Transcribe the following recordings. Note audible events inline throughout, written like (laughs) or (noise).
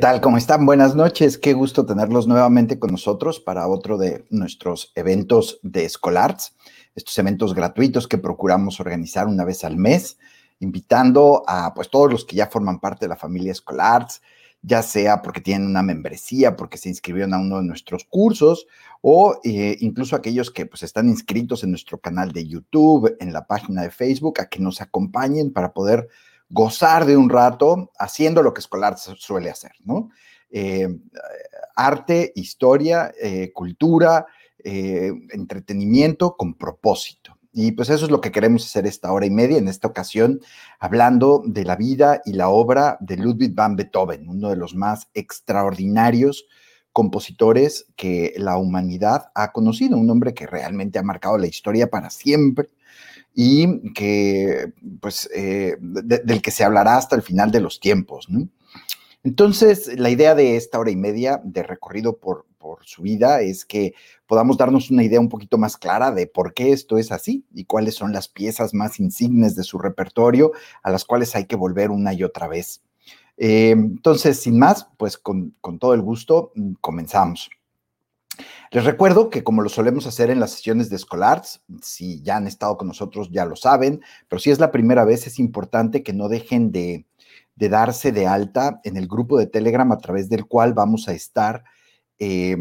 ¿Qué tal? ¿Cómo están? Buenas noches. Qué gusto tenerlos nuevamente con nosotros para otro de nuestros eventos de Scholarts, estos eventos gratuitos que procuramos organizar una vez al mes, invitando a pues todos los que ya forman parte de la familia Scholarts, ya sea porque tienen una membresía, porque se inscribieron a uno de nuestros cursos o eh, incluso aquellos que pues están inscritos en nuestro canal de YouTube, en la página de Facebook, a que nos acompañen para poder gozar de un rato haciendo lo que escolar suele hacer, ¿no? Eh, arte, historia, eh, cultura, eh, entretenimiento con propósito. Y pues eso es lo que queremos hacer esta hora y media, en esta ocasión, hablando de la vida y la obra de Ludwig van Beethoven, uno de los más extraordinarios compositores que la humanidad ha conocido, un hombre que realmente ha marcado la historia para siempre y que, pues, eh, del que se hablará hasta el final de los tiempos. Entonces, la idea de esta hora y media de recorrido por, por su vida es que podamos darnos una idea un poquito más clara de por qué esto es así y cuáles son las piezas más insignes de su repertorio a las cuales hay que volver una y otra vez. Eh, entonces, sin más, pues con, con todo el gusto, mm, comenzamos. Les recuerdo que como lo solemos hacer en las sesiones de Scholarts, si ya han estado con nosotros ya lo saben, pero si es la primera vez es importante que no dejen de, darse de alta en el grupo de Telegram a través del cual vamos a estar eh,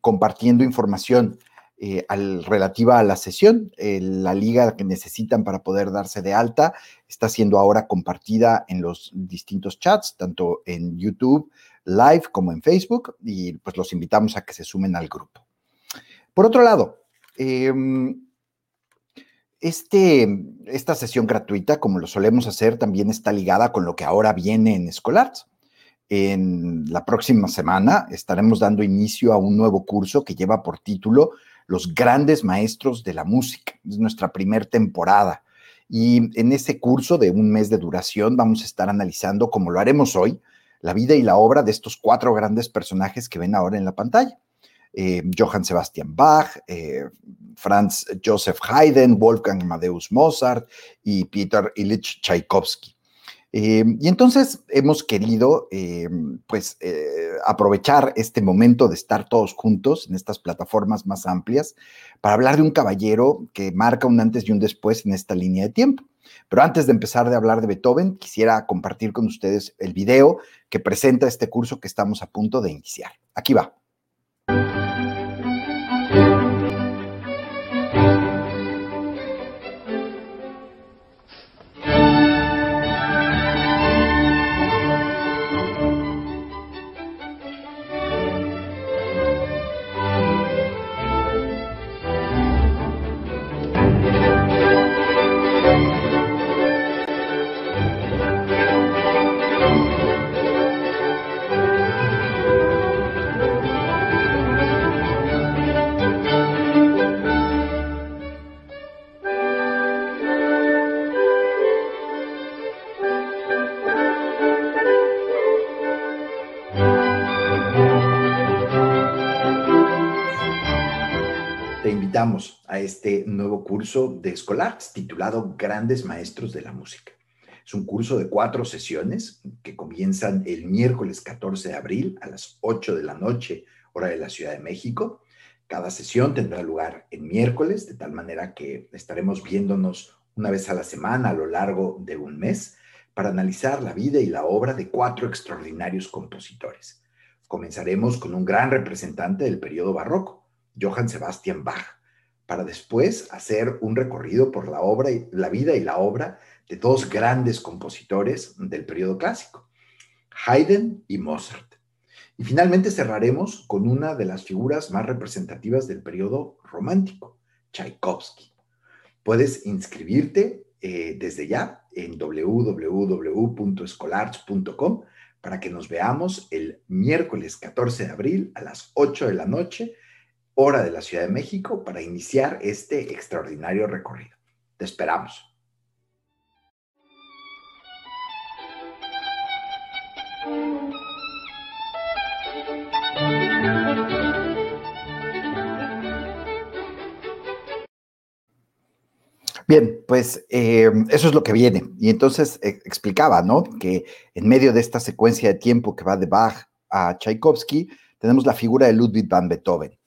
compartiendo información eh, relativa a la sesión. la liga que necesitan para poder darse de alta está siendo ahora compartida en los distintos chats, tanto en YouTube live como en Facebook y pues los invitamos a que se sumen al grupo. Por otro lado, em, este, esta sesión gratuita, como lo solemos hacer, también está ligada con lo que ahora viene en Escolarts. En la próxima semana estaremos dando inicio a un nuevo curso que lleva por título Los grandes maestros de la música. Es nuestra primera temporada. Y en ese curso de un mes de duración vamos a estar analizando, como lo haremos hoy, la vida y la obra de estos cuatro grandes personajes que ven ahora en la pantalla. Eh, Johann Sebastian Bach, eh, Franz Joseph Haydn, Wolfgang Amadeus Mozart y Peter Ilich Tchaikovsky. Eh, y entonces hemos querido, pues, aprovechar este momento de estar todos juntos en estas plataformas más amplias para hablar de un caballero que marca un antes y un después en esta línea de tiempo. Pero antes de empezar de hablar de Beethoven, quisiera compartir con ustedes el video que presenta este curso que estamos a punto de iniciar. Aquí va. A este nuevo curso de Escolars titulado Grandes Maestros de la Música. Es un curso de cuatro sesiones que comienzan el miércoles 14 de abril a las 8 de la noche, hora de la Ciudad de México. Cada sesión tendrá lugar en miércoles, de tal manera que estaremos viéndonos una vez a la semana a lo largo de un mes para analizar la vida y la obra de cuatro extraordinarios compositores. Comenzaremos con un gran representante del periodo barroco, Johann Sebastian Bach, para después hacer un recorrido por la obra la vida y la obra de dos grandes compositores del periodo clásico, Haydn y Mozart. Y finalmente cerraremos con una de las figuras más representativas del periodo romántico, Tchaikovsky. Puedes inscribirte eh, desde ya en www.scholarts.com para que nos veamos el miércoles 14 de abril a las 8 de la noche hora de la Ciudad de México para iniciar este extraordinario recorrido. Te esperamos. Bien, pues eh, eso es lo que viene. Y entonces eh, explicaba, ¿no? Que en medio de esta secuencia de tiempo que va de Bach a Tchaikovsky, tenemos la figura de Ludwig van Beethoven.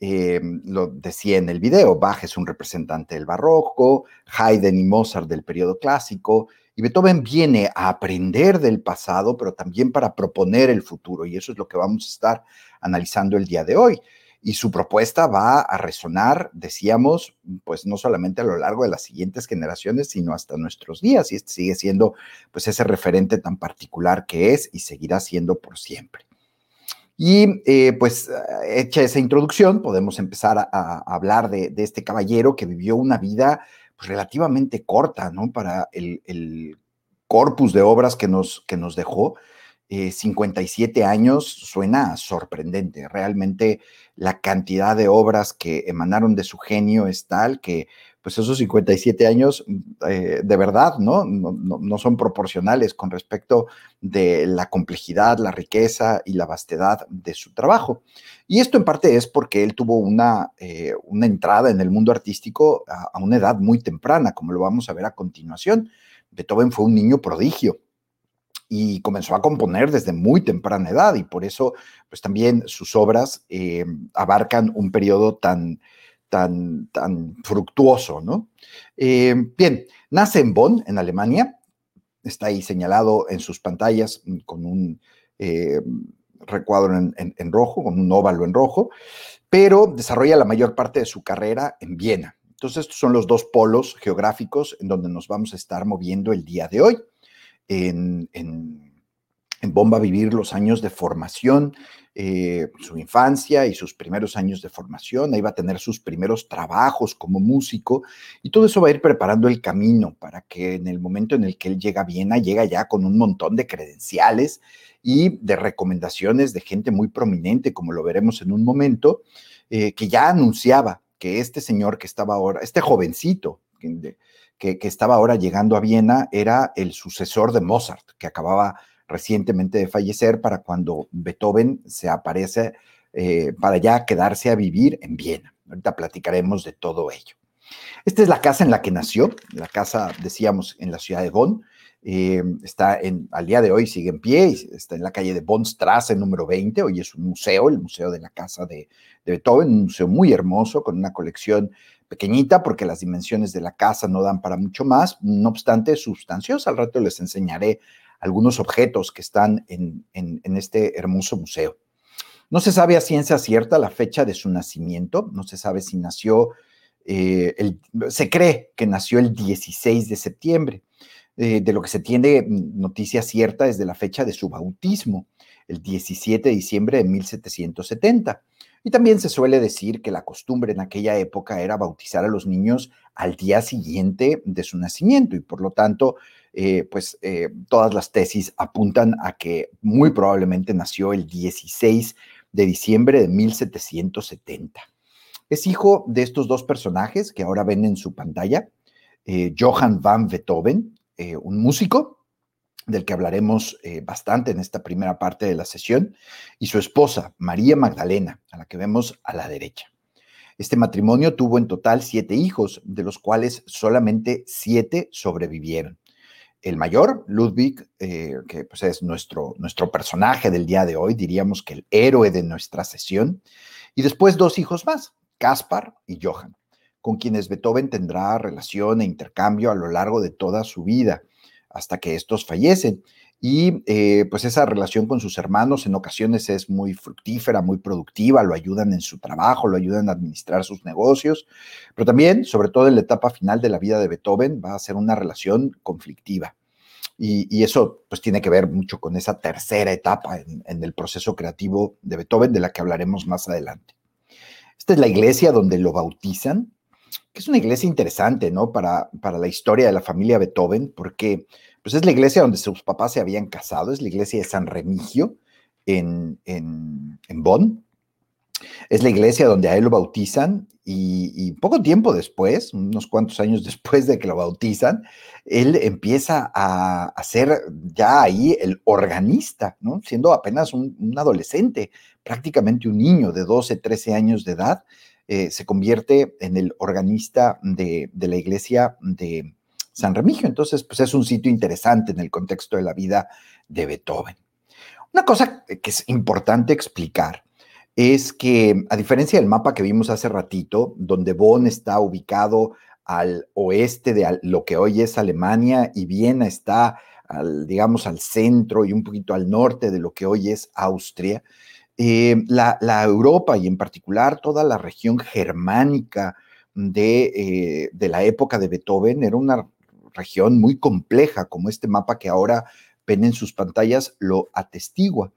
Eh, lo decía en el video, Bach es un representante del barroco, Haydn y Mozart del periodo clásico, y Beethoven viene a aprender del pasado, pero también para proponer el futuro, y eso es lo que vamos a estar analizando el día de hoy y su propuesta va a resonar, decíamos, pues no solamente a lo largo de las siguientes generaciones, sino hasta nuestros días, y este sigue siendo pues ese referente tan particular que es y seguirá siendo por siempre. Y eh, pues hecha esa introducción, podemos empezar a, hablar de, este caballero que vivió una vida pues, relativamente corta, ¿no? Para el, corpus de obras que nos, que nos dejó, 57 eh, años suena sorprendente. Realmente la cantidad de obras que emanaron de su genio es tal que pues esos 57 años eh, de verdad ¿no? No, ¿no? son proporcionales con respecto de la complejidad, la riqueza y la vastedad de su trabajo. Y esto en parte es porque él tuvo una, eh, una entrada en el mundo artístico a, una edad muy temprana, como lo vamos a ver a continuación. Beethoven fue un niño prodigio y comenzó a componer desde muy temprana edad y por eso pues también sus obras eh, abarcan un periodo tan, tan, tan fructuoso, ¿no? Eh, bien, nace en Bonn, en Alemania, está ahí señalado en sus pantallas con un eh, recuadro en, rojo, con un óvalo en rojo, pero desarrolla la mayor parte de su carrera en Viena. Entonces, estos son los dos polos geográficos en donde nos vamos a estar moviendo el día de hoy Bomba vivir los años de formación, eh, su infancia y sus primeros años de formación, ahí va a tener sus primeros trabajos como músico y todo eso va a ir preparando el camino para que en el momento en el que él llega a Viena, llega ya con un montón de credenciales y de recomendaciones de gente muy prominente, como lo veremos en un momento, eh, que ya anunciaba que este señor que estaba ahora, este jovencito, que, estaba ahora llegando a Viena era el sucesor de Mozart, que acababa recientemente de fallecer para cuando Beethoven se aparece eh, para ya quedarse a vivir en Viena. Ahorita platicaremos de todo ello. Esta es la casa en la que nació, la casa, decíamos, en la ciudad de Bonn. Eh, está en, al día de hoy sigue en pie, está en la calle de Bonnstrasse número 20, hoy es un museo, el museo de la casa de, Beethoven, un museo muy hermoso con una colección pequeñita porque las dimensiones de la casa no dan para mucho más, no obstante sustanciosa. Al rato les enseñaré algunos objetos que están en, este hermoso museo. No se sabe a ciencia cierta la fecha de su nacimiento, no se sabe si nació, eh, se cree que nació el 16 de septiembre. Eh, de lo que se tiene noticia cierta es de la fecha de su bautismo, el 17 de diciembre de 1770. Y también se suele decir que la costumbre en aquella época era bautizar a los niños al día siguiente de su nacimiento y por lo tanto, eh, pues eh, todas las tesis apuntan a que muy probablemente nació el 16 de diciembre de 1770. Es hijo de estos dos personajes que ahora ven en su pantalla, eh, Johann van Beethoven, un músico del que hablaremos bastante en esta primera parte de la sesión, y su esposa, María Magdalena, a la que vemos a la derecha. Este matrimonio tuvo en total siete hijos, de los cuales solamente siete sobrevivieron. El mayor, Ludwig, eh, que pues es nuestro, nuestro personaje del día de hoy, diríamos que el héroe de nuestra sesión, y después dos hijos más, Caspar y Johann, con quienes Beethoven tendrá relación e intercambio a lo largo de toda su vida hasta que estos fallecen. Y eh, pues esa relación con sus hermanos en ocasiones es muy fructífera, muy productiva, lo ayudan en su trabajo, lo ayudan a administrar sus negocios, pero también, sobre todo en la etapa final de la vida de Beethoven, va a ser una relación conflictiva. Y, eso pues tiene que ver mucho con esa tercera etapa en, en el proceso creativo de Beethoven, de la que hablaremos más adelante. Esta es la iglesia donde lo bautizan, que es una iglesia interesante, ¿no? Para, para la historia de la familia Beethoven, porque pues es la iglesia donde sus papás se habían casado, es la iglesia de San Remigio en, en, Bonn. Es la iglesia donde a él lo bautizan y, poco tiempo después, unos cuantos años (laughs) después de que lo bautizan, él empieza a, ser ya ahí el organista, ¿no? Siendo apenas un, adolescente, prácticamente un niño de 12, 13 años de edad, eh, se convierte en el organista de, la iglesia de San Remigio. Entonces, pues es un sitio interesante en el contexto de la vida de Beethoven. Una cosa que es importante explicar es que, a diferencia del mapa que vimos hace ratito, donde Bonn está ubicado al oeste de lo que hoy es Alemania y Viena está, digamos, al centro y un poquito al norte de lo que hoy es Austria, eh, la, Europa y en particular toda la región germánica de, eh, de la época de Beethoven era una región muy compleja, como este mapa que ahora ven en sus pantallas lo atestigua.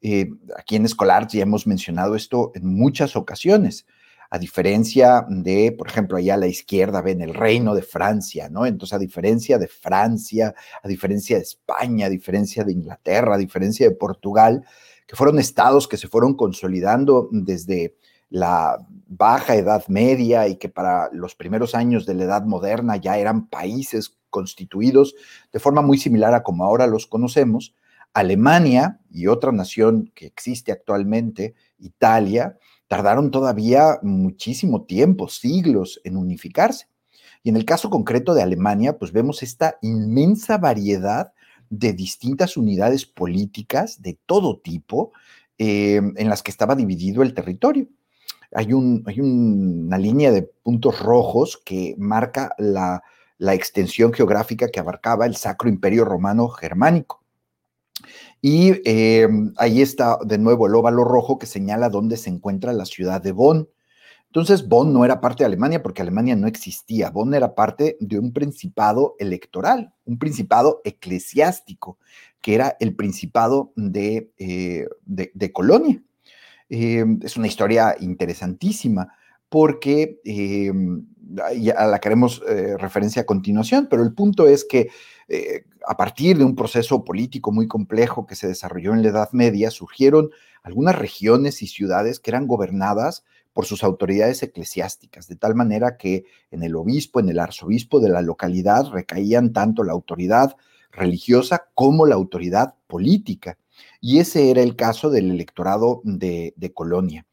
Eh, aquí en Escolar ya hemos mencionado esto en muchas ocasiones. A diferencia de, por ejemplo, allá a la izquierda ven el reino de Francia, ¿no? Entonces, a diferencia de Francia, a diferencia de España, a diferencia de Inglaterra, a diferencia de Portugal, que fueron estados que se fueron consolidando desde la baja edad media y que para los primeros años de la edad moderna ya eran países constituidos de forma muy similar a como ahora los conocemos, Alemania y otra nación que existe actualmente, Italia, tardaron todavía muchísimo tiempo, siglos, en unificarse. Y en el caso concreto de Alemania, pues vemos esta inmensa variedad de distintas unidades políticas de todo tipo eh, en las que estaba dividido el territorio. Hay, un, hay una línea de puntos rojos que marca la, la extensión geográfica que abarcaba el Sacro Imperio Romano Germánico. Y eh, ahí está de nuevo el óvalo rojo que señala dónde se encuentra la ciudad de Bonn. Entonces, Bonn no era parte de Alemania porque Alemania no existía. Bonn era parte de un principado electoral, un principado eclesiástico, que era el principado de, eh, de, Colonia. Eh, es una historia interesantísima porque a la que haremos referencia a continuación, pero el punto es que eh, a partir de un proceso político muy complejo que se desarrolló en la Edad Media, surgieron algunas regiones y ciudades que eran gobernadas por sus autoridades eclesiásticas, de tal manera que en el obispo, en el arzobispo de la localidad recaían tanto la autoridad religiosa como la autoridad política. Y ese era el caso del electorado de, Colonia.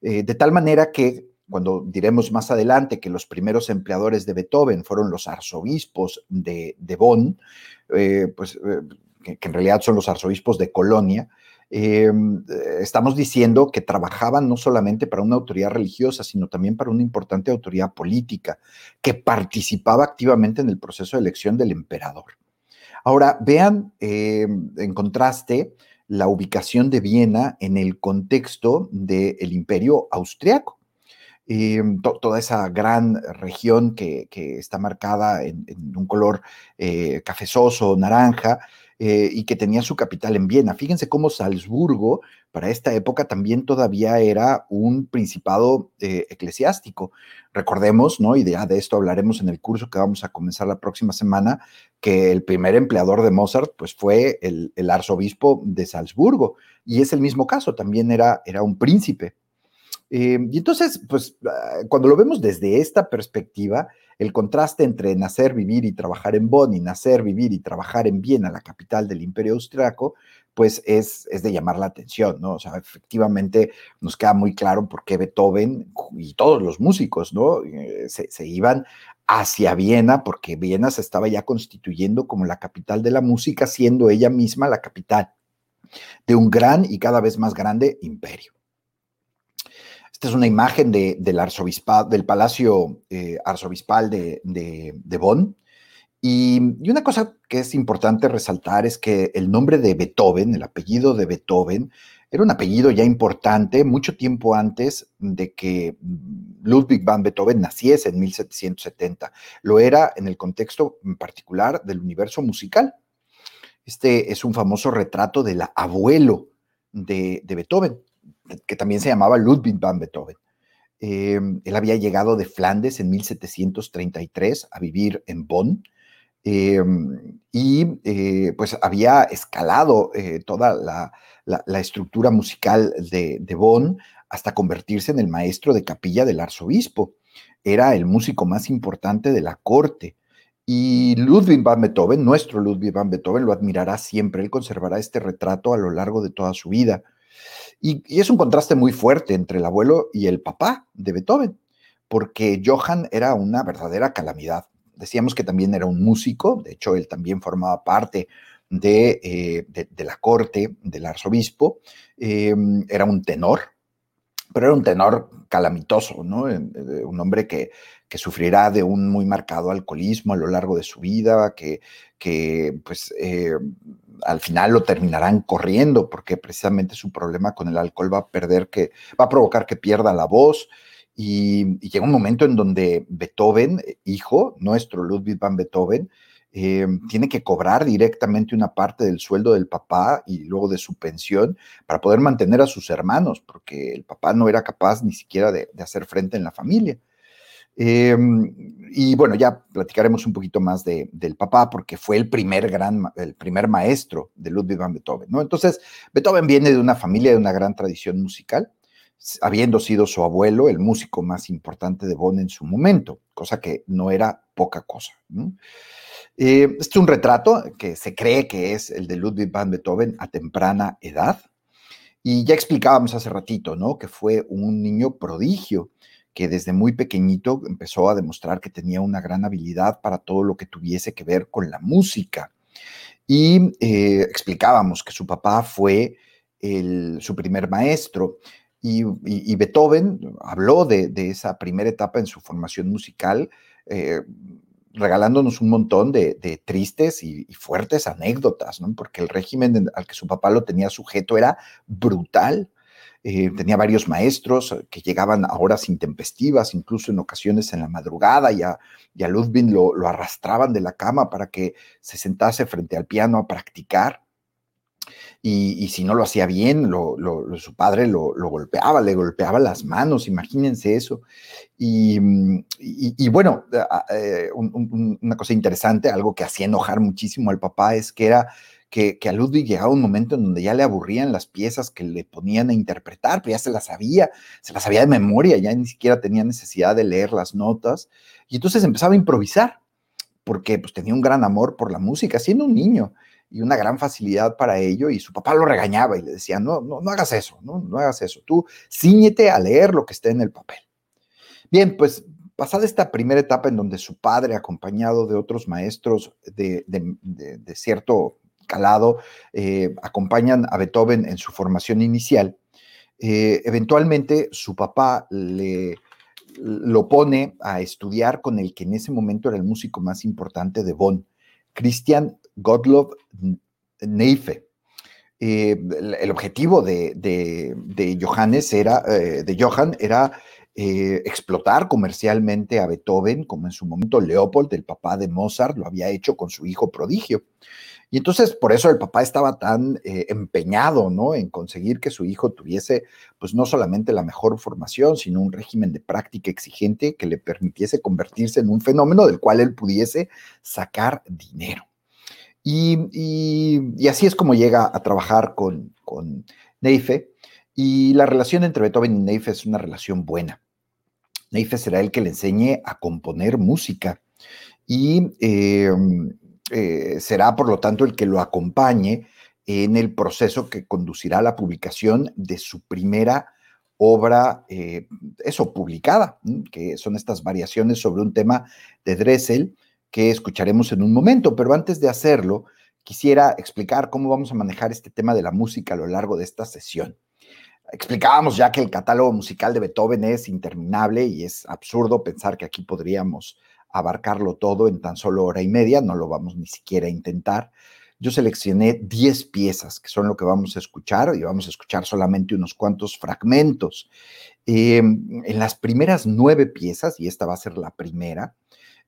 Eh, de tal manera que cuando diremos más adelante que los primeros empleadores de Beethoven fueron los arzobispos de, Bonn, eh, pues eh, que, en realidad son los arzobispos de Colonia, em, estamos diciendo que trabajaban no solamente para una autoridad religiosa, sino también para una importante autoridad política, que participaba activamente en el proceso de elección del emperador. Ahora, vean em, en contraste la ubicación de Viena en el contexto del imperio austriaco. Em, toda esa gran región que, está marcada en, un color eh, cafezoso, naranja, eh, y que tenía su capital en Viena. Fíjense cómo Salzburgo para esta época también todavía era un principado eh, eclesiástico. Recordemos, ¿no? Y de, de, esto hablaremos en el curso que vamos a comenzar la próxima semana, que el primer empleador de Mozart, pues fue el, el arzobispo de Salzburgo. Y es el mismo caso, también era, era un príncipe. Eh, y entonces, pues, ah, cuando lo vemos desde esta perspectiva, el contraste entre nacer, vivir y trabajar en Bonn y nacer, vivir y trabajar en Viena, la capital del Imperio Austriaco, pues es, es de llamar la atención, ¿no? O sea, efectivamente nos queda muy claro por qué Beethoven y todos los músicos, ¿no? Eh, se, se iban hacia Viena, porque Viena se estaba ya constituyendo como la capital de la música, siendo ella misma la capital de un gran y cada vez más grande imperio. Esta es una imagen del del palacio eh, arzobispal de, Bonn. Y, una cosa que es importante resaltar es que el nombre de Beethoven, el apellido de Beethoven, era un apellido ya importante mucho tiempo antes de que Ludwig van Beethoven naciese en 1770. Lo era en el contexto en particular del universo musical. Este es un famoso retrato del abuelo de Beethoven que también se llamaba Ludwig van Beethoven. Em, él había llegado de Flandes en 1733 a vivir en Bonn em, y eh, pues había escalado eh, toda la, estructura musical de, de, Bonn hasta convertirse en el maestro de capilla del arzobispo. Era el músico más importante de la corte. Y Ludwig van Beethoven, nuestro Ludwig van Beethoven, lo admirará siempre. Él conservará este retrato a lo largo de toda su vida. Y, es un contraste muy fuerte entre el abuelo y el papá de Beethoven, porque Johann era una verdadera calamidad. Decíamos que también era un músico, de hecho él también formaba parte de, eh, de, la corte del arzobispo, eh, era un tenor, pero era un tenor calamitoso, ¿no? Eh, un hombre que, que, sufrirá de un muy marcado alcoholismo a lo largo de su vida, que, que pues al final lo terminarán corriendo porque precisamente su problema con el alcohol va a perder que, va a provocar que pierda la voz. Y, llega un momento en donde Beethoven, hijo, nuestro Ludwig van Beethoven, eh, tiene que cobrar directamente una parte del sueldo del papá y luego de su pensión para poder mantener a sus hermanos, porque el papá no era capaz ni siquiera de, hacer frente en la familia. Eh, y bueno, ya platicaremos un poquito más de, del papá, porque fue el primer gran, el primer maestro de Ludwig van Beethoven. Entonces, Beethoven viene de una familia de una gran tradición musical, habiendo sido su abuelo el músico más importante de Bonn en su momento, cosa que no era poca cosa. Eh, este es un retrato que se cree que es el de Ludwig van Beethoven a temprana edad. Y ya explicábamos hace ratito, ¿no? Que fue un niño prodigio que desde muy pequeñito empezó a demostrar que tenía una gran habilidad para todo lo que tuviese que ver con la música. Y eh, explicábamos que su papá fue su primer maestro. Y, Beethoven habló de, esa primera etapa en su formación musical, eh, regalándonos un montón de, tristes y, fuertes anécdotas, ¿no? Porque el régimen al que su papá lo tenía sujeto era brutal. Eh, tenía varios maestros que llegaban a horas intempestivas, incluso en ocasiones en la madrugada, y a, y Ludwig lo, arrastraban de la cama para que se sentase frente al piano a practicar y, si no lo hacía bien, su padre lo, golpeaba, le golpeaba las manos, imagínense eso. Y, mm, bueno, eh, una cosa interesante, algo que hacía enojar muchísimo al papá, es que era que, a Ludwig llegaba un momento en donde ya le aburrían las piezas que le ponían a interpretar, pero ya se las sabía, se las sabía de memoria, ya ni siquiera tenía necesidad de leer las notas. Y entonces empezaba a improvisar, porque pues, tenía un gran amor por la música, siendo un niño y una gran facilidad para ello, y su papá lo regañaba y le decía, no, no, no hagas eso, no, no hagas eso, tú ciñete a leer lo que esté en el papel. Bien, pues pasada esta primera etapa en donde su padre, acompañado de otros maestros de, cierto eh, acompañan a Beethoven en su formación inicial, eh, eventualmente su papá le lo pone a estudiar con el que en ese momento era el músico más importante de Bonn, Christian Gottlob Neife. Eh, el, objetivo de, Johannes era, de Johann era explotar comercialmente a Beethoven, como en su momento Leopold, el papá de Mozart, lo había hecho con su hijo prodigio. Y entonces por eso el papá estaba tan empeñado, ¿no? En conseguir que su hijo tuviese, pues no solamente la mejor formación, sino un régimen de práctica exigente que le permitiese convertirse en un fenómeno del cual él pudiese sacar dinero. Y, así es como llega a trabajar con, con Neife. Y la relación entre Beethoven y Neife es una relación buena. Neife será el que le enseñe a componer música y em, eh, será, por lo tanto, el que lo acompañe en el proceso que conducirá a la publicación de su primera obra, eh, eso, publicada, que son estas variaciones sobre un tema de Dressel, que escucharemos en un momento, pero antes de hacerlo, quisiera explicar cómo vamos a manejar este tema de la música a lo largo de esta sesión. Explicábamos ya que el catálogo musical de Beethoven es interminable y es absurdo pensar que aquí podríamos abarcarlo todo en tan solo hora y media, no lo vamos ni siquiera a intentar. Yo seleccioné 10 piezas, que son lo que vamos a escuchar, y vamos a escuchar solamente unos cuantos fragmentos. Em, en las primeras nueve piezas, y esta va a ser la primera,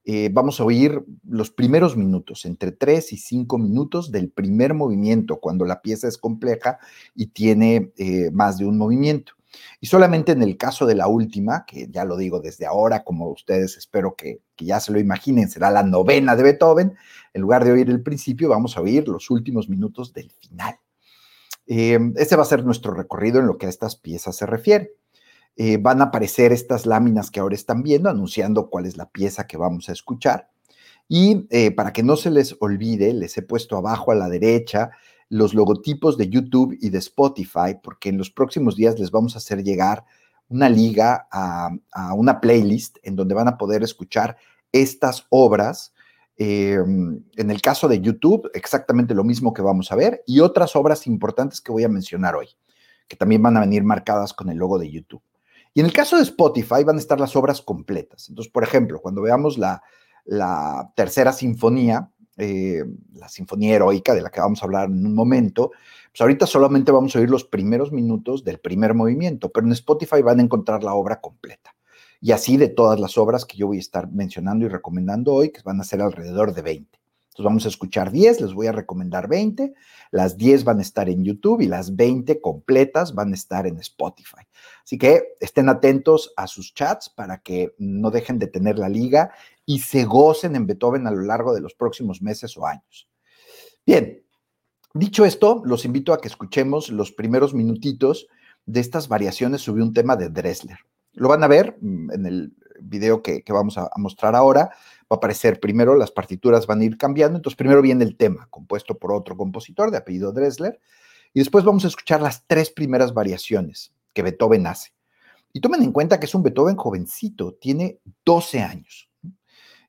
eh, vamos a oír los primeros minutos, entre tres y cinco minutos del primer movimiento, cuando la pieza es compleja y tiene eh, más de un movimiento. Y solamente en el caso de la última, que ya lo digo desde ahora, como ustedes espero que, ya se lo imaginen, será la novena de Beethoven, en lugar de oír el principio, vamos a oír los últimos minutos del final. Eh, ese va a ser nuestro recorrido en lo que a estas piezas se refiere. Eh, van a aparecer estas láminas que ahora están viendo, anunciando cuál es la pieza que vamos a escuchar. Y eh, para que no se les olvide, les he puesto abajo a la derecha los logotipos de YouTube y de Spotify, porque en los próximos días les vamos a hacer llegar una liga a, una playlist en donde van a poder escuchar estas obras. Em, en el caso de YouTube, exactamente lo mismo que vamos a ver y otras obras importantes que voy a mencionar hoy, que también van a venir marcadas con el logo de YouTube. Y en el caso de Spotify van a estar las obras completas. Entonces, por ejemplo, cuando veamos la, la tercera sinfonía, eh, la sinfonía heroica de la que vamos a hablar en un momento, pues ahorita solamente vamos a oír los primeros minutos del primer movimiento, pero en Spotify van a encontrar la obra completa. Y así de todas las obras que yo voy a estar mencionando y recomendando hoy, que van a ser alrededor de 20. Entonces vamos a escuchar 10, les voy a recomendar 20. Las 10 van a estar en YouTube y las 20 completas van a estar en Spotify. Así que estén atentos a sus chats para que no dejen de tener la liga y se gocen en Beethoven a lo largo de los próximos meses o años. Bien, dicho esto, los invito a que escuchemos los primeros minutitos de estas variaciones sobre un tema de Dressler. Lo van a ver mm, en el video que, vamos a mostrar ahora, va a aparecer primero, las partituras van a ir cambiando, entonces primero viene el tema, compuesto por otro compositor de apellido Dressler, y después vamos a escuchar las tres primeras variaciones que Beethoven hace. Y tomen en cuenta que es un Beethoven jovencito, tiene 12 años.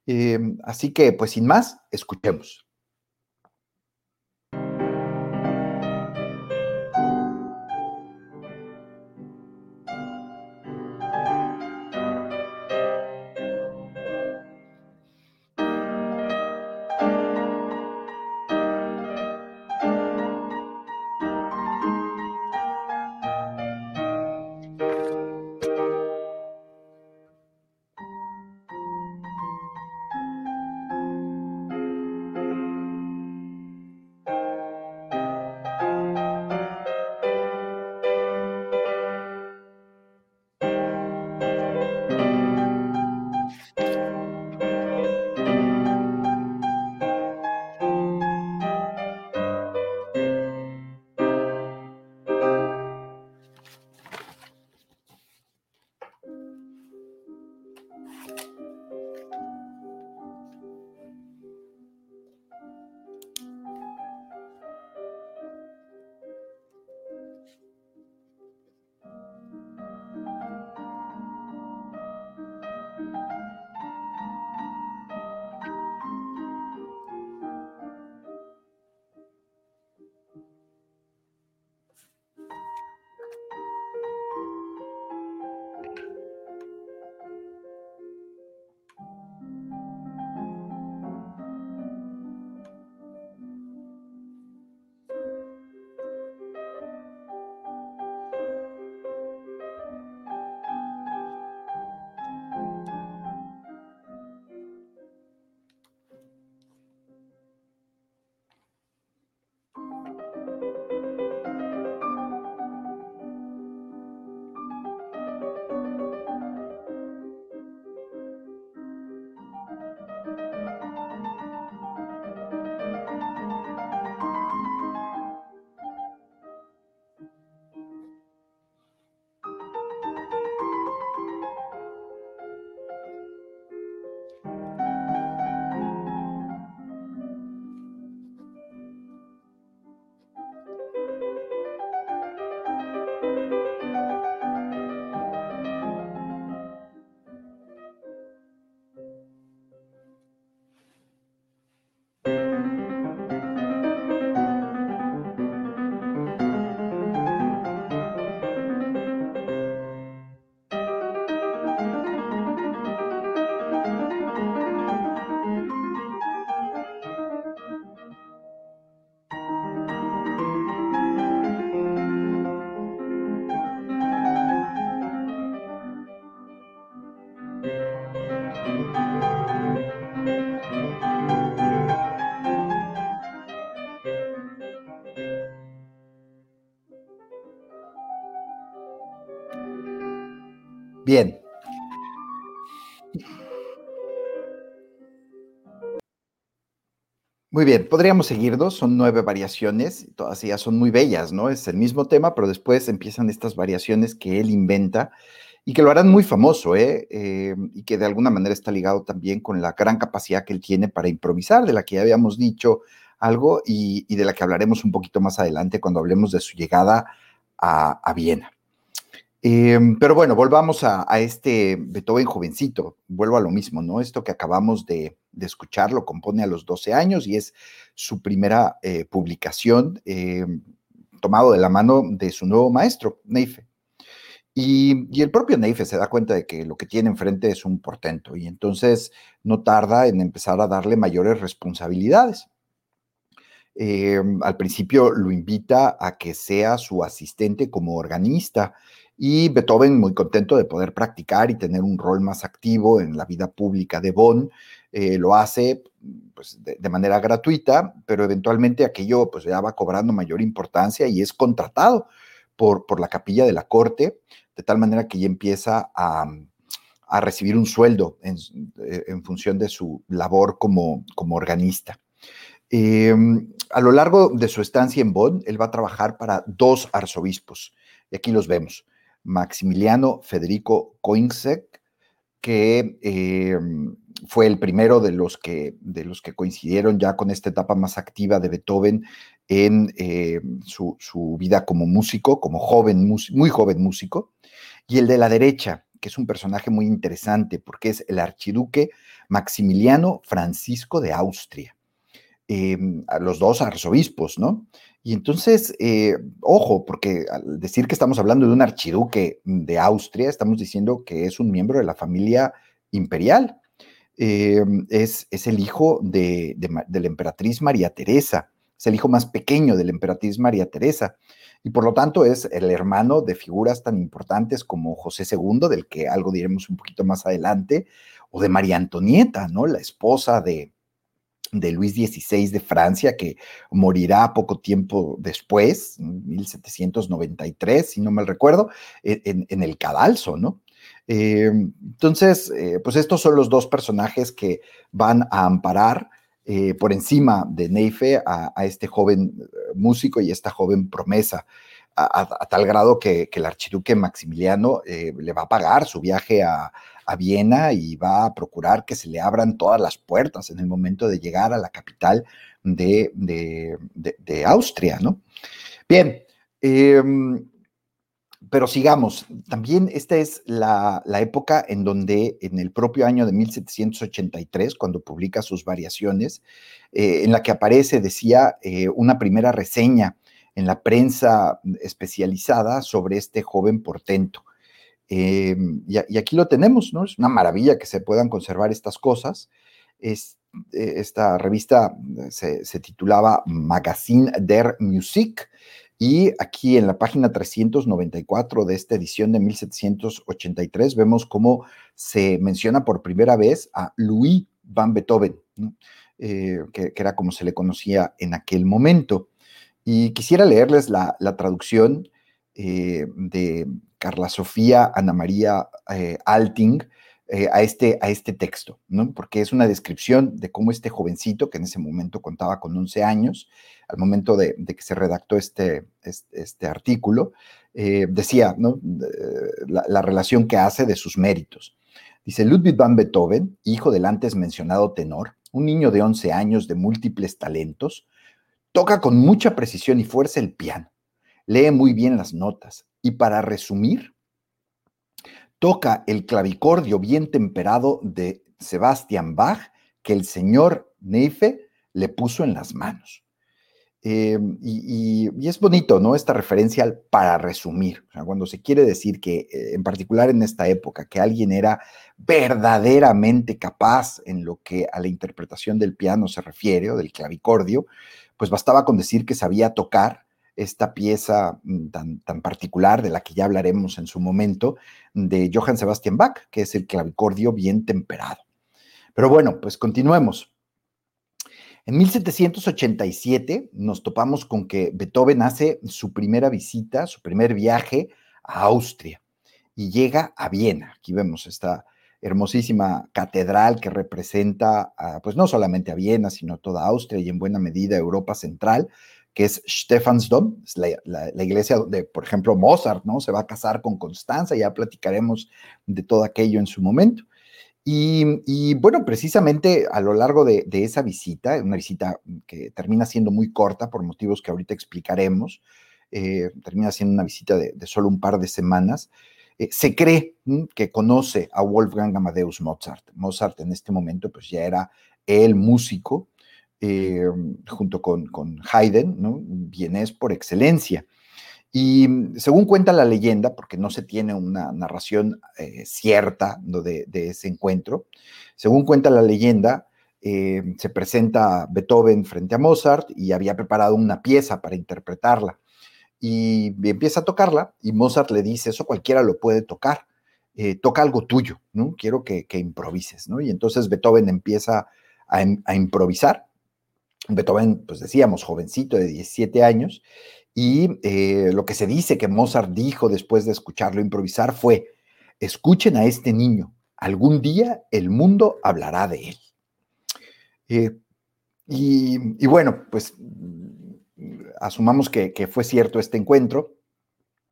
Eh, así que, pues sin más, escuchemos. Bien. Muy bien, podríamos seguirnos, son nueve variaciones, todas ellas son muy bellas, ¿no? Es el mismo tema, pero después empiezan estas variaciones que él inventa y que lo harán muy famoso, ¿eh? ¿eh? y que de alguna manera está ligado también con la gran capacidad que él tiene para improvisar, de la que ya habíamos dicho algo y, de la que hablaremos un poquito más adelante cuando hablemos de su llegada a, Viena. Em, pero bueno, volvamos a, este Beethoven jovencito. Vuelvo a lo mismo, ¿no? Esto que acabamos de, escuchar lo compone a los 12 años y es su primera eh, publicación em, tomado de la mano de su nuevo maestro, Neife. Y, el propio Neife se da cuenta de que lo que tiene enfrente es un portento y entonces no tarda en empezar a darle mayores responsabilidades. Eh, al principio lo invita a que sea su asistente como organista y Beethoven muy contento de poder practicar y tener un rol más activo en la vida pública de Bonn, eh, lo hace pues, de, manera gratuita, pero eventualmente aquello pues ya va cobrando mayor importancia y es contratado por, por la capilla de la corte de tal manera que ya empieza a, recibir un sueldo en, función de su labor como, como organista. Em, a lo largo de su estancia en Bonn, él va a trabajar para dos arzobispos, y aquí los vemos, Maximiliano Federico Koenigsegg, que em, fue el primero de los, que, de los que coincidieron ya con esta etapa más activa de Beethoven en em, su, su, vida como músico, como joven, muy joven músico, y el de la derecha, que es un personaje muy interesante porque es el archiduque Maximiliano Francisco de Austria. Em, los dos arzobispos, ¿no? Y entonces, eh, ojo, porque al decir que estamos hablando de un archiduque de Austria, estamos diciendo que es un miembro de la familia imperial. Em, es, es, el hijo de, de la emperatriz María Teresa, es el hijo más pequeño de la emperatriz María Teresa y por lo tanto es el hermano de figuras tan importantes como José II, del que algo diremos un poquito más adelante, o de María Antonieta, ¿no? La esposa de, de Luis XVI de Francia, que morirá poco tiempo después, 1793, si no mal recuerdo, e, en, el cadalso, ¿no? Eh, entonces, eh, pues estos son los dos personajes que van a amparar eh, por encima de Neife a, este joven músico y esta joven promesa, a, tal grado que, el archiduque Maximiliano eh, le va a pagar su viaje a, Viena y va a procurar que se le abran todas las puertas en el momento de llegar a la capital de, de Austria, ¿no? Bien, em, pero sigamos, también esta es la, época en donde en el propio año de 1783, cuando publica sus variaciones, eh, en la que aparece, decía, eh, una primera reseña en la prensa especializada sobre este joven portento. Eh, y, aquí lo tenemos, ¿no? Es una maravilla que se puedan conservar estas cosas. esta revista se, se titulaba Magazine der Musik y aquí en la página 394 de esta edición de 1783 vemos cómo se menciona por primera vez a Louis van Beethoven, eh, que, era como se le conocía en aquel momento. Y quisiera leerles la, traducción eh, de Carla Sofía Ana María eh, Alting, eh, a, este, a este texto, ¿no? Porque es una descripción de cómo este jovencito, que en ese momento contaba con 11 años, al momento de, que se redactó este, este, artículo, decía, ¿no? La, relación que hace de sus méritos. Dice, Ludwig van Beethoven, hijo del antes mencionado tenor, un niño de 11 años de múltiples talentos, toca con mucha precisión y fuerza el piano, lee muy bien las notas y para resumir, toca el clavicordio bien temperado de Sebastian Bach que el señor Neife le puso en las manos. Eh, y, es bonito, ¿no? Esta referencia al para resumir, cuando se quiere decir que, eh, en particular en esta época, que alguien era verdaderamente capaz en lo que a la interpretación del piano se refiere, o del clavicordio, pues bastaba con decir que sabía tocar esta pieza mm, tan, tan, particular de la que ya hablaremos en su momento, de Johann Sebastian Bach, que es el clavicordio bien temperado. Pero bueno, pues continuemos. En 1787 nos topamos con que Beethoven hace su primera visita, su primer viaje a Austria y llega a Viena. Aquí vemos esta hermosísima catedral que representa, pues no solamente a Viena, sino toda Austria y en buena medida Europa Central, que es Stephansdom, la, la, iglesia donde, por ejemplo, Mozart, ¿no? Se va a casar con Constanza, ya platicaremos de todo aquello en su momento. Y, bueno, precisamente a lo largo de, esa visita, una visita que termina siendo muy corta por motivos que ahorita explicaremos, eh, termina siendo una visita de, solo un par de semanas, eh, se cree que conoce a Wolfgang Amadeus Mozart. Mozart en este momento pues ya era el músico, eh, junto con, con Haydn, ¿no? vienés por excelencia. Y mm, según cuenta la leyenda, porque no se tiene una narración eh, cierta de, ese encuentro, según cuenta la leyenda, eh, se presenta Beethoven frente a Mozart y había preparado una pieza para interpretarla. Y empieza a tocarla y Mozart le dice, eso cualquiera lo puede tocar, eh, toca algo tuyo, ¿no? Quiero que, improvises, ¿no? Y entonces Beethoven empieza a, a improvisar. Beethoven, pues decíamos, jovencito de 17 años, y eh, lo que se dice que Mozart dijo después de escucharlo improvisar fue, escuchen a este niño, algún día el mundo hablará de él. Eh, y, bueno, pues asumamos que, fue cierto este encuentro.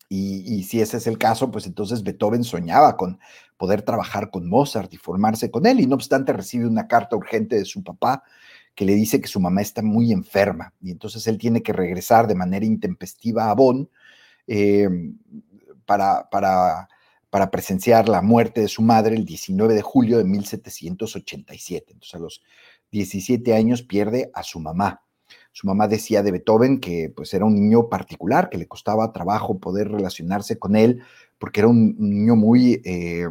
Y, si ese es el caso, pues entonces Beethoven soñaba con poder trabajar con Mozart y formarse con él. Y no obstante, recibe una carta urgente de su papá que le dice que su mamá está muy enferma y entonces él tiene que regresar de manera intempestiva a Bonn eh, para, para, para, presenciar la muerte de su madre el 19 de julio de 1787. Entonces a los 17 años pierde a su mamá. Su mamá decía de Beethoven que pues era un niño particular, que le costaba trabajo poder relacionarse con él, porque era un, niño muy... Eh,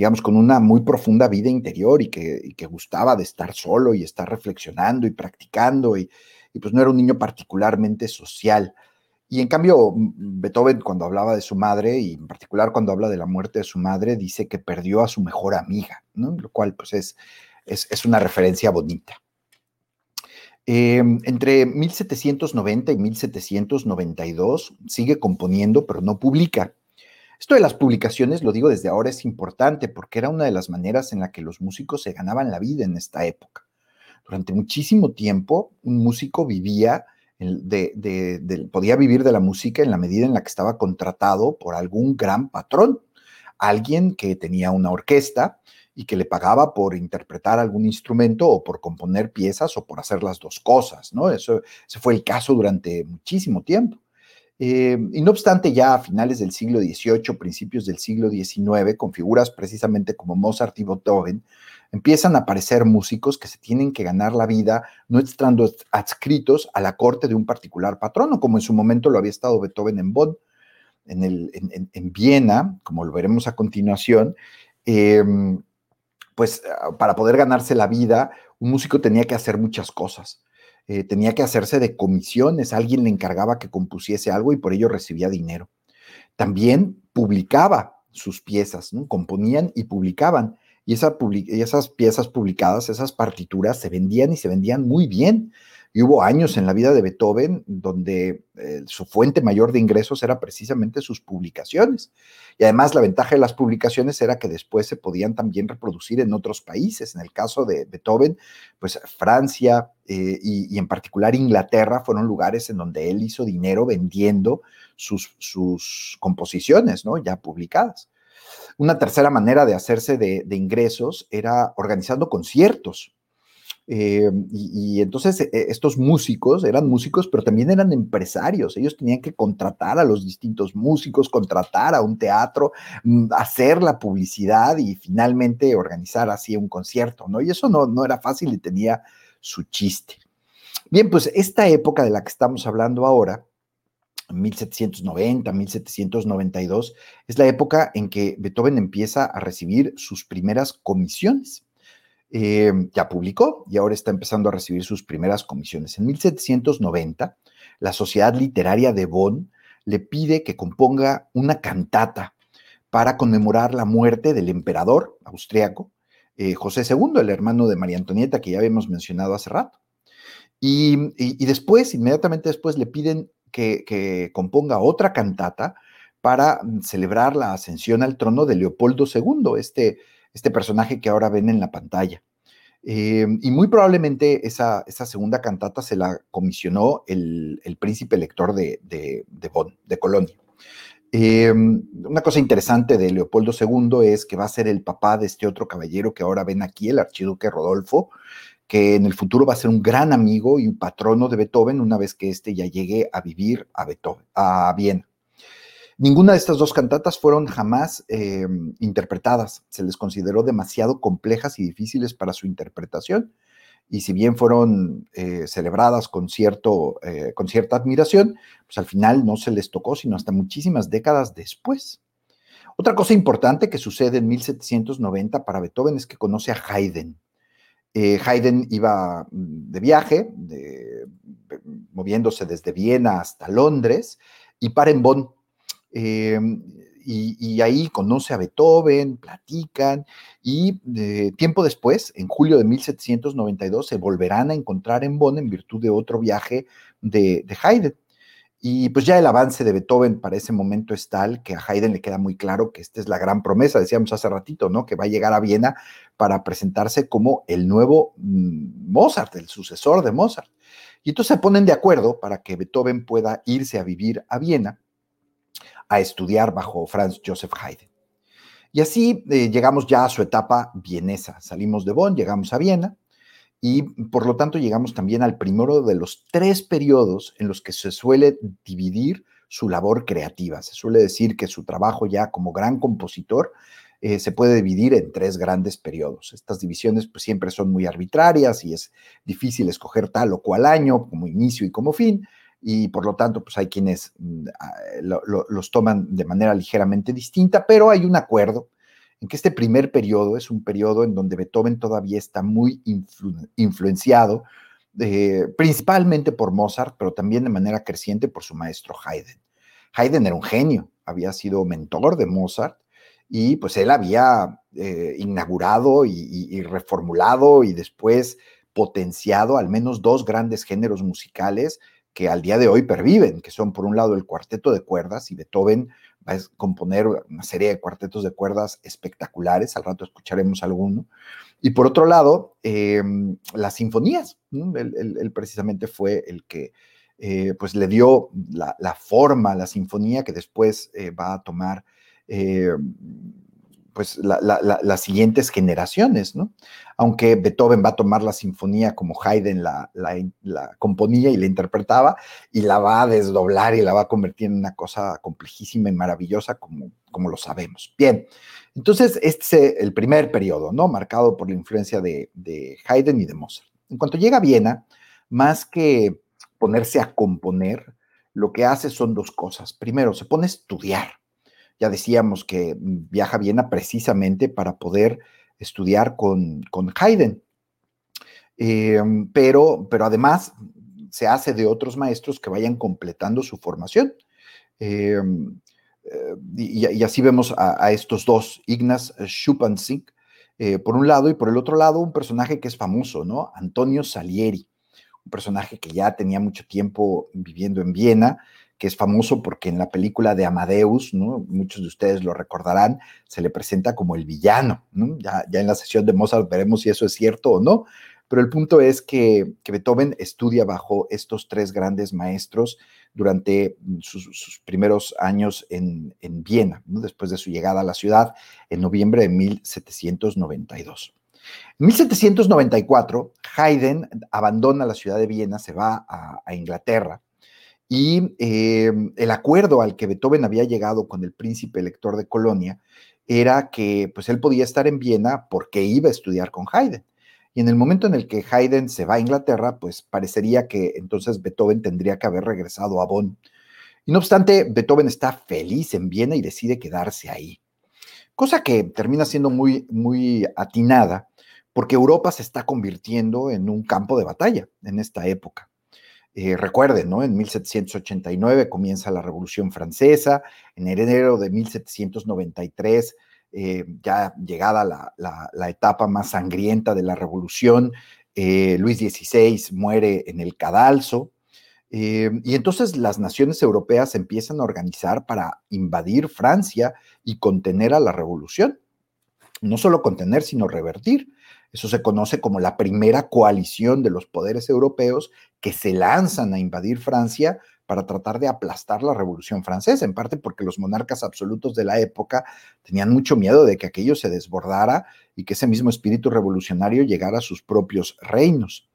digamos, con una muy profunda vida interior y que, gustaba de estar solo y estar reflexionando y practicando y, pues no era un niño particularmente social. Y en cambio, Beethoven cuando hablaba de su madre y en particular cuando habla de la muerte de su madre, dice que perdió a su mejor amiga, ¿no? Lo cual pues es, es, una referencia bonita. Em, entre 1790 y 1792 sigue componiendo, pero no publica. Esto de las publicaciones, lo digo desde ahora, es importante porque era una de las maneras en la que los músicos se ganaban la vida en esta época. Durante muchísimo tiempo, un músico vivía, podía vivir de la música en la medida en la que estaba contratado por algún gran patrón, alguien que tenía una orquesta y que le pagaba por interpretar algún instrumento o por componer piezas o por hacer las dos cosas, ¿no? Eso, ese fue el caso durante muchísimo tiempo. Eh, y no obstante, ya a finales del siglo XVIII, principios del siglo XIX, con figuras precisamente como Mozart y Beethoven, empiezan a aparecer músicos que se tienen que ganar la vida no estando adscritos a la corte de un particular patrono, como en su momento lo había estado Beethoven en Bonn, en, el, en, Viena, como lo veremos a continuación. Em, pues para poder ganarse la vida, un músico tenía que hacer muchas cosas. Eh, tenía que hacerse de comisiones, alguien le encargaba que compusiese algo y por ello recibía dinero. También publicaba sus piezas, componían y publicaban. Y esas piezas publicadas, esas partituras, se vendían y se vendían muy bien. Y hubo años en la vida de Beethoven donde eh, su fuente mayor de ingresos era precisamente sus publicaciones. Y además la ventaja de las publicaciones era que después se podían también reproducir en otros países. En el caso de Beethoven, pues Francia eh, y, en particular Inglaterra fueron lugares en donde él hizo dinero vendiendo sus, sus composiciones, ¿no? Ya publicadas. Una tercera manera de hacerse de ingresos era organizando conciertos eh, y, entonces eh, estos músicos eran músicos, pero también eran empresarios. Ellos tenían que contratar a los distintos músicos, contratar a un teatro, mm, hacer la publicidad y finalmente organizar así un concierto, ¿no? Y eso no, no era fácil y tenía su chiste. Bien, pues esta época de la que estamos hablando ahora, 1790, 1792, es la época en que Beethoven empieza a recibir sus primeras comisiones. Eh, ya publicó y ahora está empezando a recibir sus primeras comisiones. En 1790, la Sociedad Literaria de Bonn le pide que componga una cantata para conmemorar la muerte del emperador austriaco eh, José II, el hermano de María Antonieta, que ya habíamos mencionado hace rato. Y, después, inmediatamente después, le piden que, que componga otra cantata para mm, celebrar la ascensión al trono de Leopoldo II, este este personaje que ahora ven en la pantalla. Eh, y muy probablemente esa, esa, segunda cantata se la comisionó el, príncipe elector de, de, Bonn, de Colonia. Em, una cosa interesante de Leopoldo II es que va a ser el papá de este otro caballero que ahora ven aquí, el archiduque Rodolfo, que en el futuro va a ser un gran amigo y un patrono de Beethoven una vez que éste ya llegue a vivir a, Beethoven, a Viena. Ninguna de estas dos cantatas fueron jamás em, interpretadas. Se les consideró demasiado complejas y difíciles para su interpretación. Y si bien fueron eh, celebradas con, cierto, eh, con cierta admiración, pues al final no se les tocó sino hasta muchísimas décadas después. Otra cosa importante que sucede en 1790 para Beethoven es que conoce a Haydn. Eh, Haydn iba de viaje, moviéndose desde Viena hasta Londres, y para en Bonn. Em, y, ahí conoce a Beethoven, platican, y eh, tiempo después, en julio de 1792, se volverán a encontrar en Bonn en virtud de otro viaje de, de Haydn. Y pues ya el avance de Beethoven para ese momento es tal que a Haydn le queda muy claro que esta es la gran promesa, decíamos hace ratito, ¿no? Que va a llegar a Viena para presentarse como el nuevo mm, Mozart, el sucesor de Mozart. Y entonces se ponen de acuerdo para que Beethoven pueda irse a vivir a Viena a estudiar bajo Franz Joseph Haydn. Y así eh, llegamos ya a su etapa vienesa. Salimos de Bonn, llegamos a Viena, y por lo tanto llegamos también al primero de los tres periodos en los que se suele dividir su labor creativa. Se suele decir que su trabajo ya como gran compositor eh, se puede dividir en tres grandes periodos. Estas divisiones pues siempre son muy arbitrarias y es difícil escoger tal o cual año como inicio y como fin, y por lo tanto pues hay quienes mm, ah, los toman de manera ligeramente distinta, pero hay un acuerdo en que este primer periodo es un periodo en donde Beethoven todavía está muy influenciado, eh, principalmente por Mozart, pero también de manera creciente por su maestro Haydn. Haydn era un genio, había sido mentor de Mozart y pues él había eh, inaugurado y, reformulado y después potenciado al menos dos grandes géneros musicales que al día de hoy perviven, que son por un lado el cuarteto de cuerdas y Beethoven va a componer una serie de cuartetos de cuerdas espectaculares, al rato escucharemos alguno. Y por otro lado, em, las sinfonías. Él, precisamente fue el que eh, pues le dio la, forma a la sinfonía que después eh, va a tomar pues las siguientes generaciones, ¿no? Aunque Beethoven va a tomar la sinfonía como Haydn la, la, componía y la interpretaba y la va a desdoblar y la va a convertir en una cosa complejísima y maravillosa como, como lo sabemos. Bien, entonces este es el primer periodo, ¿no? Marcado por la influencia de, de Haydn y de Mozart. En cuanto llega a Viena, más que ponerse a componer, lo que hace son dos cosas. Primero, se pone a estudiar ya decíamos que viaja a Viena precisamente para poder estudiar con, con Haydn. Em, pero, pero además se hace de otros maestros que vayan completando su formación. Em, eh, y, así vemos a, estos dos, Ignaz Schuppanzig, eh, por un lado, y por el otro lado, un personaje que es famoso, ¿no? Antonio Salieri, un personaje que ya tenía mucho tiempo viviendo en Viena, que es famoso porque en la película de Amadeus, muchos de ustedes lo recordarán, se le presenta como el villano. Ya, en la sesión de Mozart veremos si eso es cierto o no, pero el punto es que, Beethoven estudia bajo estos tres grandes maestros durante sus, primeros años en, Viena, después de su llegada a la ciudad en noviembre de 1792. En 1794, Haydn abandona la ciudad de Viena, se va a Inglaterra y em, el acuerdo al que Beethoven había llegado con el príncipe elector de Colonia era que pues él podía estar en Viena porque iba a estudiar con Haydn. Y en el momento en el que Haydn se va a Inglaterra, pues parecería que entonces Beethoven tendría que haber regresado a Bonn. Y no obstante, Beethoven está feliz en Viena y decide quedarse ahí. Cosa que termina siendo muy, muy atinada, porque Europa se está convirtiendo en un campo de batalla en esta época. Eh, recuerden, ¿no? En 1789 comienza la Revolución Francesa, en enero de 1793, eh, ya llegada la, etapa más sangrienta de la Revolución, eh, Luis XVI muere en el cadalso, y entonces las naciones europeas empiezan a organizar para invadir Francia y contener a la revolución. No solo contener, sino revertir. Eso se conoce como la primera coalición de los poderes europeos que se lanzan a invadir Francia para tratar de aplastar la Revolución Francesa, en parte porque los monarcas absolutos de la época tenían mucho miedo de que aquello se desbordara y que ese mismo espíritu revolucionario llegara a sus propios reinos.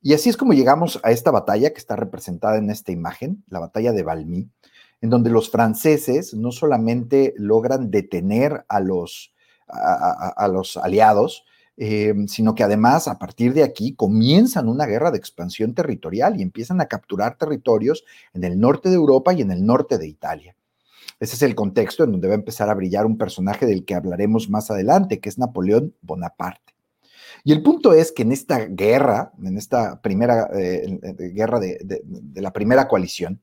Y así es como llegamos a esta batalla que está representada en esta imagen, la batalla de Valmy, en donde los franceses no solamente logran detener a los, aliados, eh, sino que además a partir de aquí comienzan una guerra de expansión territorial y empiezan a capturar territorios en el norte de Europa y en el norte de Italia. Ese es el contexto en donde va a empezar a brillar un personaje del que hablaremos más adelante, que es Napoleón Bonaparte. Y el punto es que en esta guerra, en esta primera eh, guerra de, la primera coalición,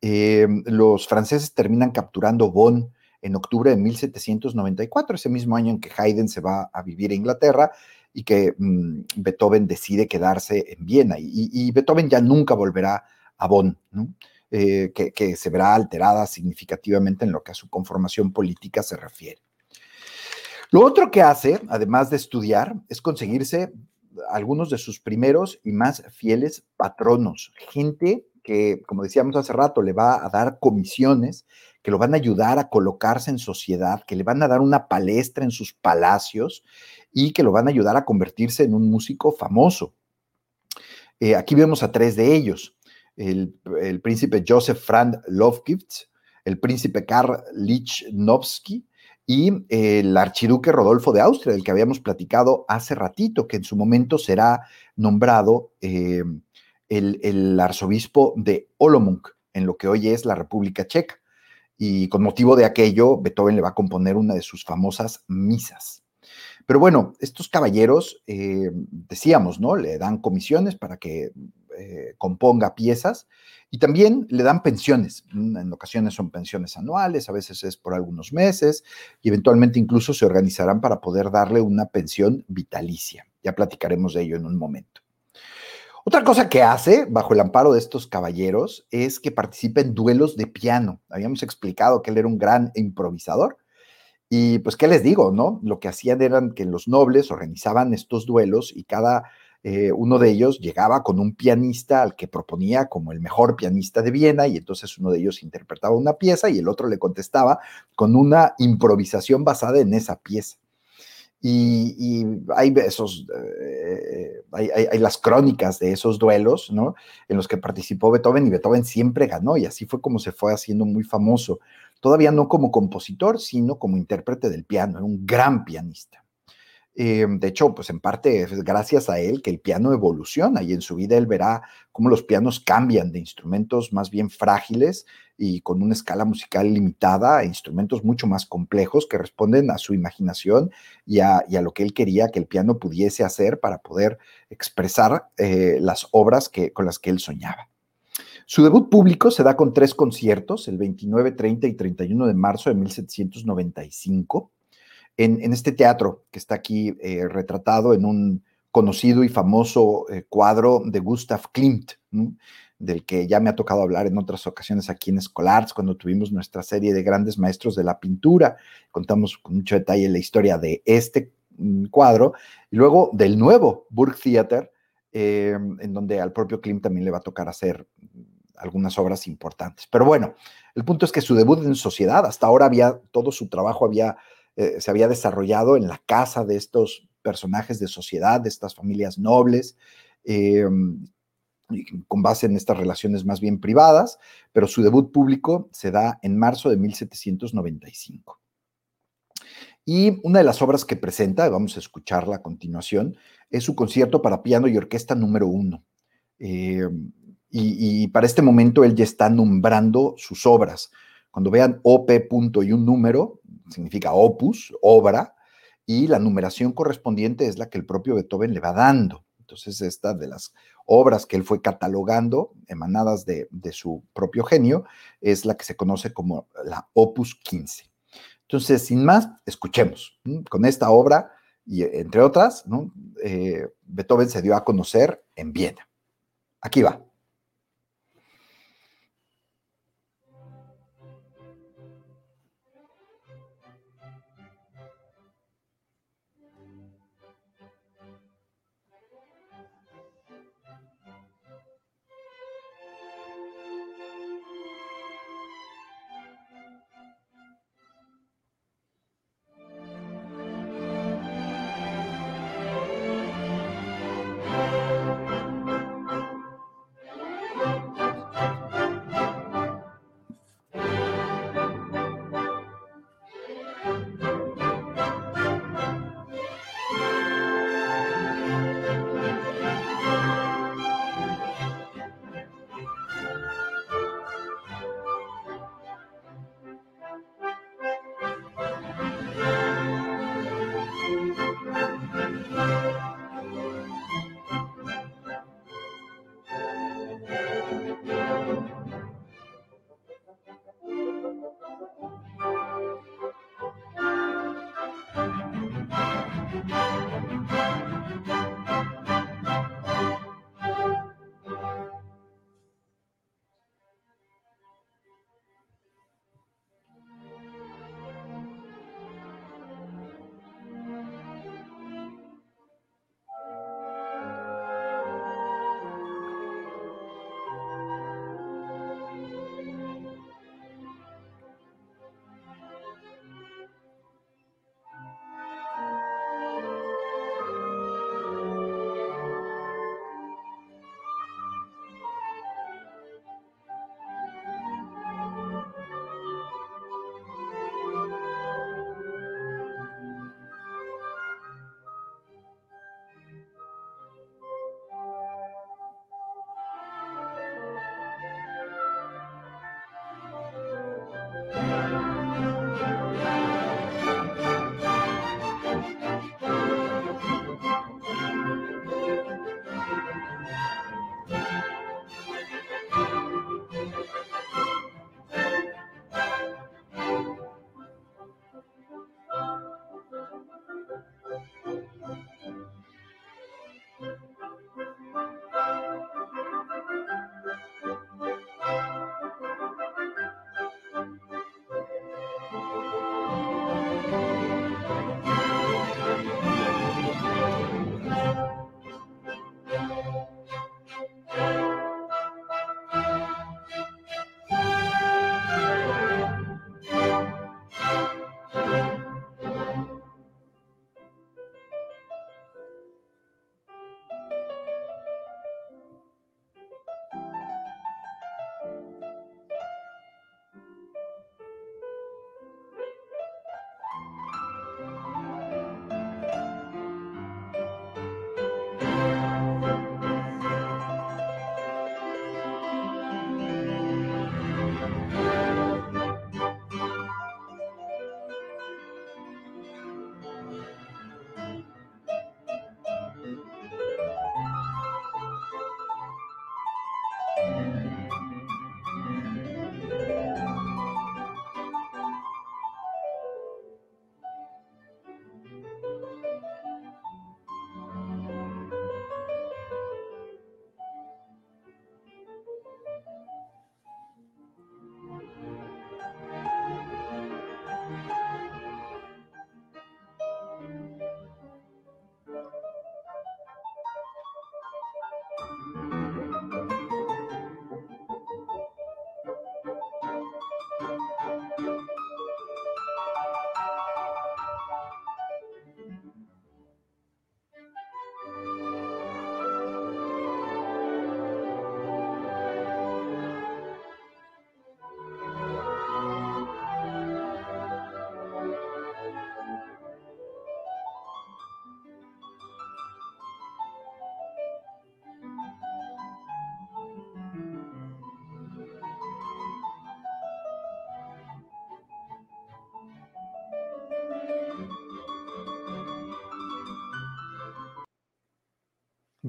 eh, los franceses terminan capturando Bonn, en octubre de 1794, ese mismo año en que Haydn se va a vivir a Inglaterra y que mm, Beethoven decide quedarse en Viena. Y, Beethoven ya nunca volverá a Bonn, eh, que, se verá alterada significativamente en lo que a su conformación política se refiere. Lo otro que hace, además de estudiar, es conseguirse algunos de sus primeros y más fieles patronos, gente que, como decíamos hace rato, le va a dar comisiones que lo van a ayudar a colocarse en sociedad, que le van a dar una palestra en sus palacios y que lo van a ayudar a convertirse en un músico famoso. Eh, aquí vemos a tres de ellos. El, príncipe Joseph Franz Lovgifts, el príncipe Karl Lichnowsky y el archiduque Rodolfo de Austria, del que habíamos platicado hace ratito, que en su momento será nombrado eh, el, el, arzobispo de Olomouc, en lo que hoy es la República Checa y con motivo de aquello, Beethoven le va a componer una de sus famosas misas. Pero bueno, estos caballeros, eh, decíamos, ¿no? Le dan comisiones para que eh, componga piezas y también le dan pensiones. En ocasiones son pensiones anuales, a veces es por algunos meses y eventualmente incluso se organizarán para poder darle una pensión vitalicia. Ya platicaremos de ello en un momento. Otra cosa que hace bajo el amparo de estos caballeros es que participa en duelos de piano. Habíamos explicado que él era un gran improvisador. Y pues, ¿qué les digo? no? Lo que hacían eran que los nobles organizaban estos duelos y cada eh, uno de ellos llegaba con un pianista al que proponía como el mejor pianista de Viena y entonces uno de ellos interpretaba una pieza y el otro le contestaba con una improvisación basada en esa pieza. Y, hay esos, eh, hay, las crónicas de esos duelos, ¿no? En los que participó Beethoven y Beethoven siempre ganó y así fue como se fue haciendo muy famoso. Todavía no como compositor, sino como intérprete del piano, era un gran pianista. Eh, de hecho, pues en parte es gracias a él que el piano evoluciona y en su vida él verá cómo los pianos cambian de instrumentos más bien frágiles y con una escala musical limitada a instrumentos mucho más complejos que responden a su imaginación y a, lo que él quería que el piano pudiese hacer para poder expresar eh, las obras que, con las que él soñaba. Su debut público se da con tres conciertos, el 29, 30 y 31 de marzo de 1795 en, este teatro que está aquí eh, retratado en un conocido y famoso eh, cuadro de Gustav Klimt, del que ya me ha tocado hablar en otras ocasiones aquí en Escolarts, cuando tuvimos nuestra serie de grandes maestros de la pintura. Contamos con mucho detalle la historia de este mm, cuadro y luego del nuevo Burg Theater, eh, en donde al propio Klimt también le va a tocar hacer algunas obras importantes. Pero bueno, el punto es que su debut en sociedad, hasta ahora había, todo su trabajo había eh, se había desarrollado en la casa de estos personajes de sociedad, de estas familias nobles, eh, con base en estas relaciones más bien privadas, pero su debut público se da en marzo de 1795. Y una de las obras que presenta, vamos a escucharla a continuación, es su concierto para piano y orquesta número uno. Eh, y, y, para este momento él ya está nombrando sus obras. Cuando vean OP punto y un número, significa opus, obra, y la numeración correspondiente es la que el propio Beethoven le va dando. Entonces, esta de las obras que él fue catalogando, emanadas de, su propio genio, es la que se conoce como la Opus 15. Entonces, sin más, escuchemos. Con esta obra, y entre otras, eh, Beethoven se dio a conocer en Viena. Aquí va.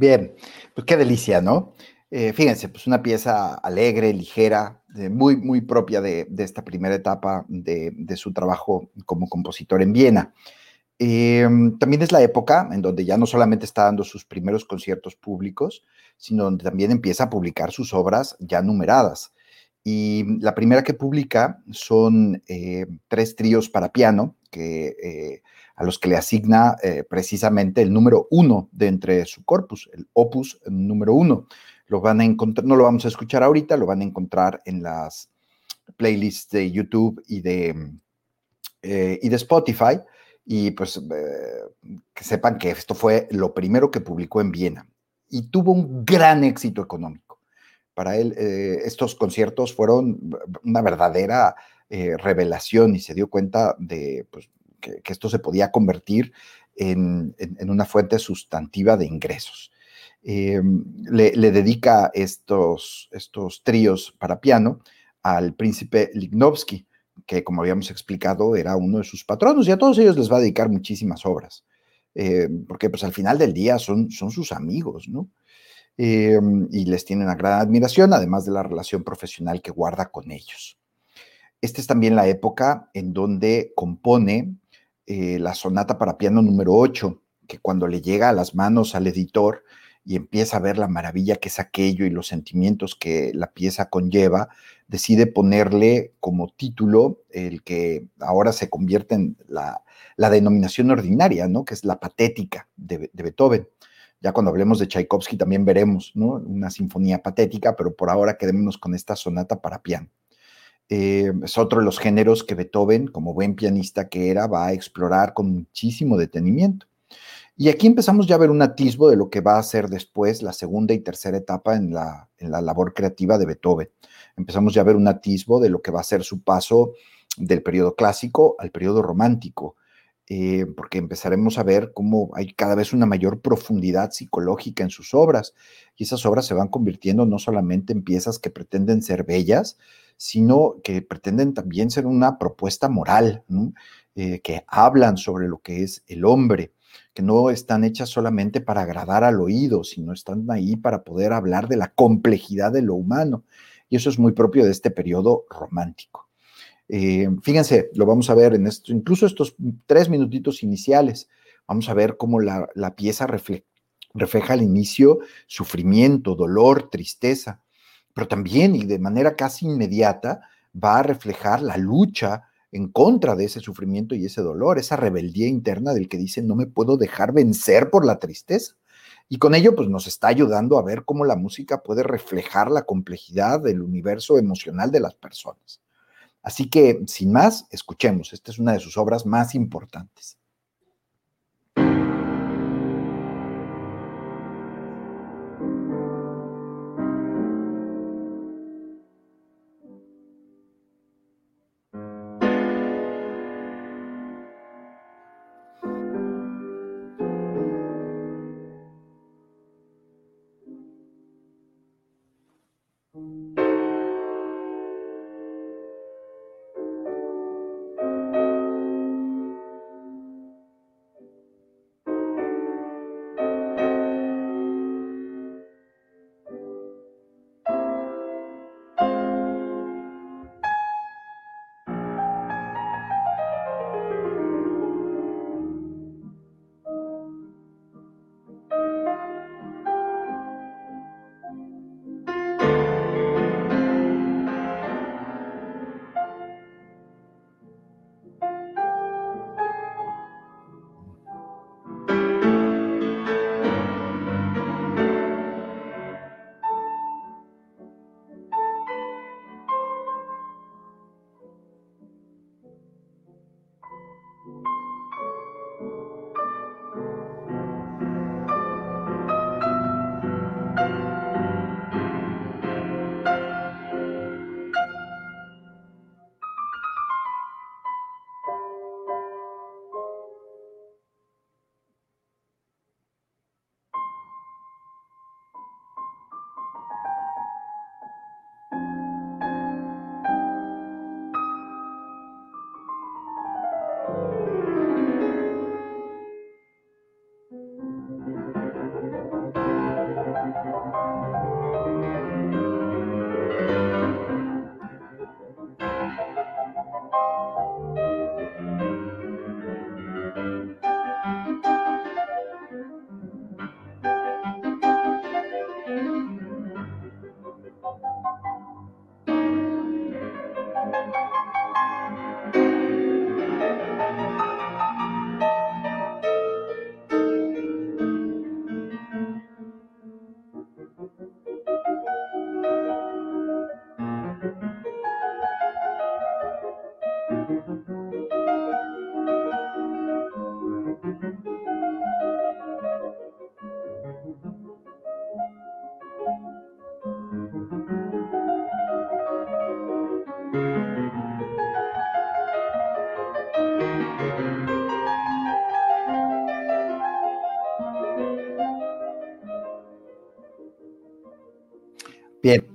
Bien, pues qué delicia, ¿no? Eh, fíjense, pues una pieza alegre, ligera, muy, muy propia de, esta primera etapa de, su trabajo como compositor en Viena. Em, también es la época en donde ya no solamente está dando sus primeros conciertos públicos, sino donde también empieza a publicar sus obras ya numeradas. Y la primera que publica son eh, tres tríos para piano, que, eh, a los que le asigna eh, precisamente el número uno de entre su corpus, el opus número uno. Lo van a encontrar, no lo vamos a escuchar ahorita, lo van a encontrar en las playlists de YouTube y de, y de Spotify. Y pues que sepan que esto fue lo primero que publicó en Viena y tuvo un gran éxito económico para él eh, estos conciertos fueron una verdadera eh, revelación y se dio cuenta de pues, que, esto se podía convertir en, una fuente sustantiva de ingresos. Eh, le, dedica estos, estos tríos para piano al príncipe Lignovsky, que como habíamos explicado era uno de sus patronos y a todos ellos les va a dedicar muchísimas obras, porque pues al final del día son, son sus amigos, ¿no? Em, y les tiene una gran admiración, además de la relación profesional que guarda con ellos. Esta es también la época en donde compone eh, la sonata para piano número 8, que cuando le llega a las manos al editor y empieza a ver la maravilla que es aquello y los sentimientos que la pieza conlleva, decide ponerle como título el que ahora se convierte en la, denominación ordinaria, ¿no? que es la patética de Beethoven. Ya cuando hablemos de Tchaikovsky también veremos ¿no? una sinfonía patética, pero por ahora quedémonos con esta sonata para piano. Eh, es otro de los géneros que Beethoven, como buen pianista que era, va a explorar con muchísimo detenimiento. Y aquí empezamos ya a ver un atisbo de lo que va a ser después la segunda y tercera etapa en la, en la labor creativa de Beethoven. Empezamos ya a ver un atisbo de lo que va a ser su paso del periodo clásico al periodo romántico, eh, porque empezaremos a ver cómo hay cada vez una mayor profundidad psicológica en sus obras, y esas obras se van convirtiendo no solamente en piezas que pretenden ser bellas, sino que pretenden también ser una propuesta moral, eh, que hablan sobre lo que es el hombre, que no están hechas solamente para agradar al oído, sino están ahí para poder hablar de la complejidad de lo humano. Y eso es muy propio de este periodo romántico. Eh, fíjense, lo vamos a ver en esto, incluso estos tres minutitos iniciales. Vamos a ver cómo la, pieza refleja al inicio sufrimiento, dolor, tristeza, pero también y de manera casi inmediata va a reflejar la lucha en contra de ese sufrimiento y ese dolor, esa rebeldía interna del que dice no me puedo dejar vencer por la tristeza. Y con ello, pues nos está ayudando a ver cómo la música puede reflejar la complejidad del universo emocional de las personas. Así que, sin más, escuchemos. Esta es una de sus obras más importantes.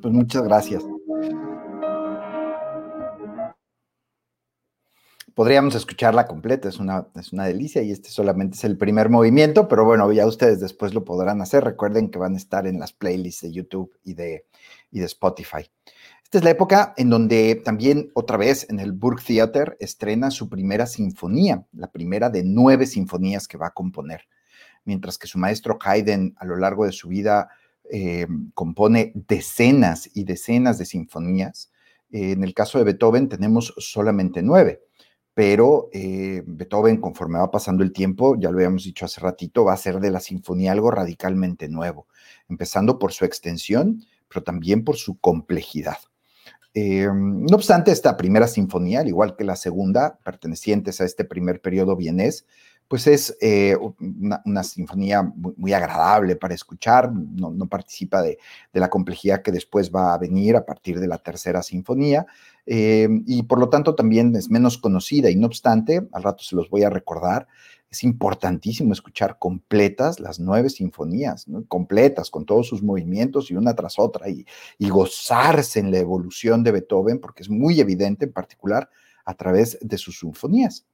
Pues muchas gracias. Podríamos escucharla completa, es una, es una delicia y este solamente es el primer movimiento, pero bueno, ya ustedes después lo podrán hacer. Recuerden que van a estar en las playlists de YouTube y de, y de Spotify. Esta es la época en donde también otra vez en el Burg Theater estrena su primera sinfonía, la primera de nueve sinfonías que va a componer, mientras que su maestro Haydn a lo largo de su vida eh, compone decenas y decenas de sinfonías. En el caso de Beethoven tenemos solamente nueve pero eh, Beethoven, conforme va pasando el tiempo, ya lo habíamos dicho hace ratito, va a ser de la sinfonía algo radicalmente nuevo, empezando por su extensión, pero también por su complejidad. Eh, no obstante, esta primera sinfonía, al igual que la segunda, pertenecientes a este primer periodo vienés, pues es eh, una, sinfonía muy, agradable para escuchar, no, participa de, la complejidad que después va a venir a partir de la tercera sinfonía, eh, y por lo tanto también es menos conocida, y no obstante, al rato se los voy a recordar, es importantísimo escuchar completas las nueve sinfonías, completas, con todos sus movimientos y una tras otra, y, gozarse en la evolución de Beethoven, porque es muy evidente en particular a través de sus sinfonías.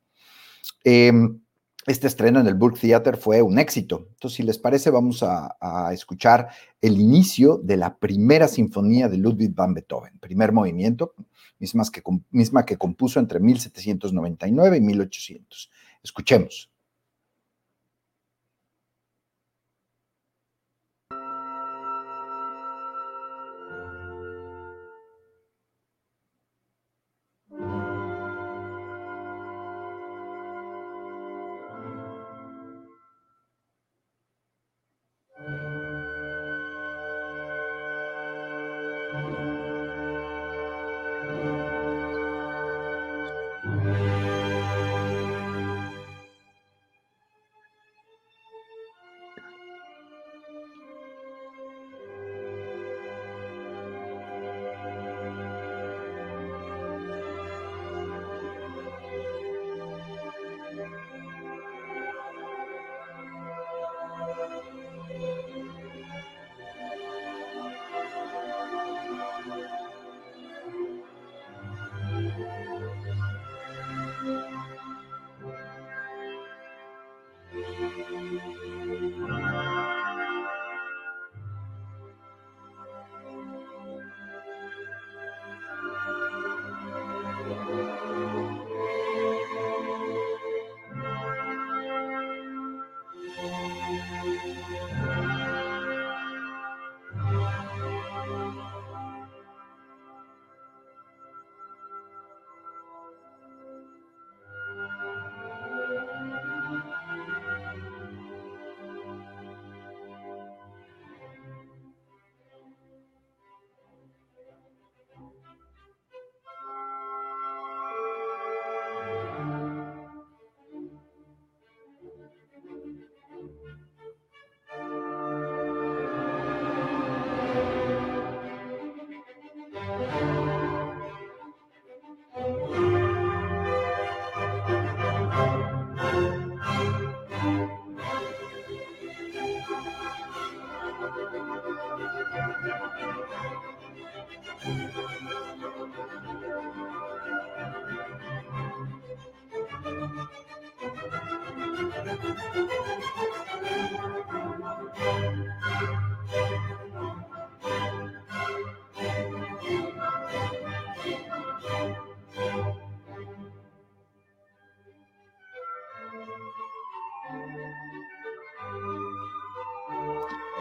Eh, este estreno en el Burg Theater fue un éxito. Entonces, si les parece, vamos a, escuchar el inicio de la primera sinfonía de Ludwig van Beethoven, primer movimiento, misma que, misma que compuso entre 1799 y 1800. Escuchemos.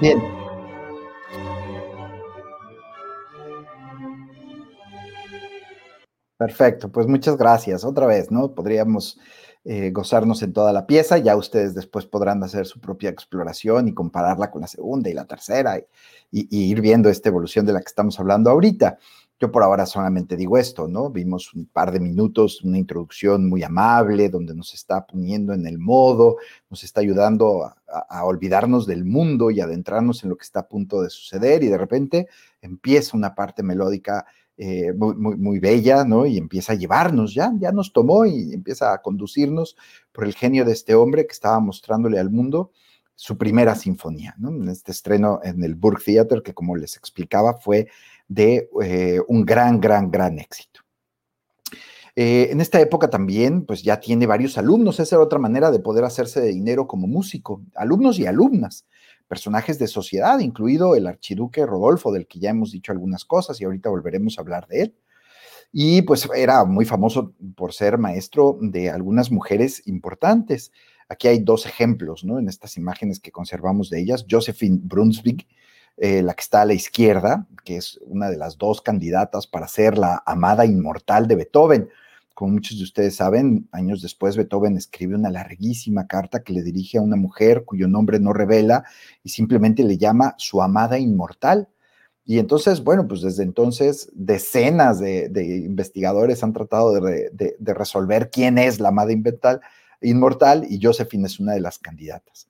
Bien. Perfecto, pues muchas gracias. Otra vez, ¿no? Podríamos eh, gozarnos en toda la pieza, ya ustedes después podrán hacer su propia exploración y compararla con la segunda y la tercera y, y ir viendo esta evolución de la que estamos hablando ahorita. Yo por ahora solamente digo esto, ¿no? Vimos un par de minutos, una introducción muy amable, donde nos está poniendo en el modo, nos está ayudando a, olvidarnos del mundo y adentrarnos en lo que está a punto de suceder y de repente empieza una parte melódica eh, muy, muy, bella, ¿no? Y empieza a llevarnos, ya, ya nos tomó y empieza a conducirnos por el genio de este hombre que estaba mostrándole al mundo su primera sinfonía, ¿no? En este estreno en el Burg Theater, que como les explicaba, fue de eh, un gran, gran, gran éxito. Eh, en esta época también, pues ya tiene varios alumnos, esa era otra manera de poder hacerse de dinero como músico, alumnos y alumnas, personajes de sociedad, incluido el archiduque Rodolfo, del que ya hemos dicho algunas cosas y ahorita volveremos a hablar de él. Y pues era muy famoso por ser maestro de algunas mujeres importantes. Aquí hay dos ejemplos, ¿no? En estas imágenes que conservamos de ellas. Josephine Brunswick, eh, la que está a la izquierda, que es una de las dos candidatas para ser la amada inmortal de Beethoven. Como muchos de ustedes saben, años después Beethoven escribe una larguísima carta que le dirige a una mujer cuyo nombre no revela y simplemente le llama su amada inmortal. Y entonces, bueno, pues desde entonces decenas de, investigadores han tratado de, resolver quién es la amada invental, inmortal y Josephine es una de las candidatas.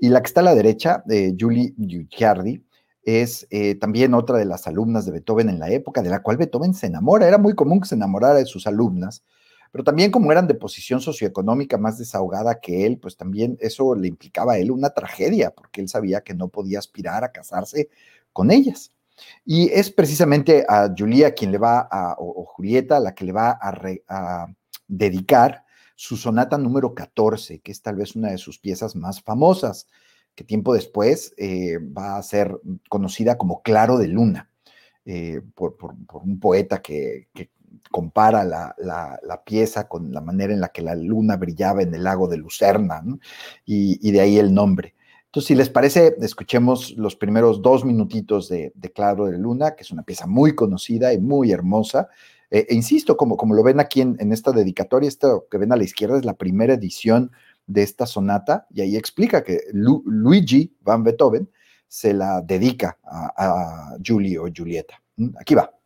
Y la que está a la derecha, eh, Julie Giugiardi, es también otra de las alumnas de Beethoven en la época, de la cual Beethoven se enamora. Era muy común que se enamorara de sus alumnas, pero también como eran de posición socioeconómica más desahogada que él, pues también eso le implicaba a él una tragedia, porque él sabía que no podía aspirar a casarse con ellas. Y es precisamente a Julia quien le va o, Julieta, la que le va a, dedicar su sonata número 14, que es tal vez una de sus piezas más famosas, que tiempo después eh, va a ser conocida como Claro de Luna, eh, por, un poeta que, compara la, pieza con la manera en la que la luna brillaba en el lago de Lucerna, y de ahí el nombre. Entonces, si les parece, escuchemos los primeros dos minutitos de, Claro de Luna, que es una pieza muy conocida y muy hermosa. Eh, e insisto, como, como lo ven aquí en, esta dedicatoria, esto que ven a la izquierda es la primera edición de esta sonata, y ahí explica que Luigi van Beethoven se la dedica a, a Julie o Julieta. ¿Mm? Aquí va.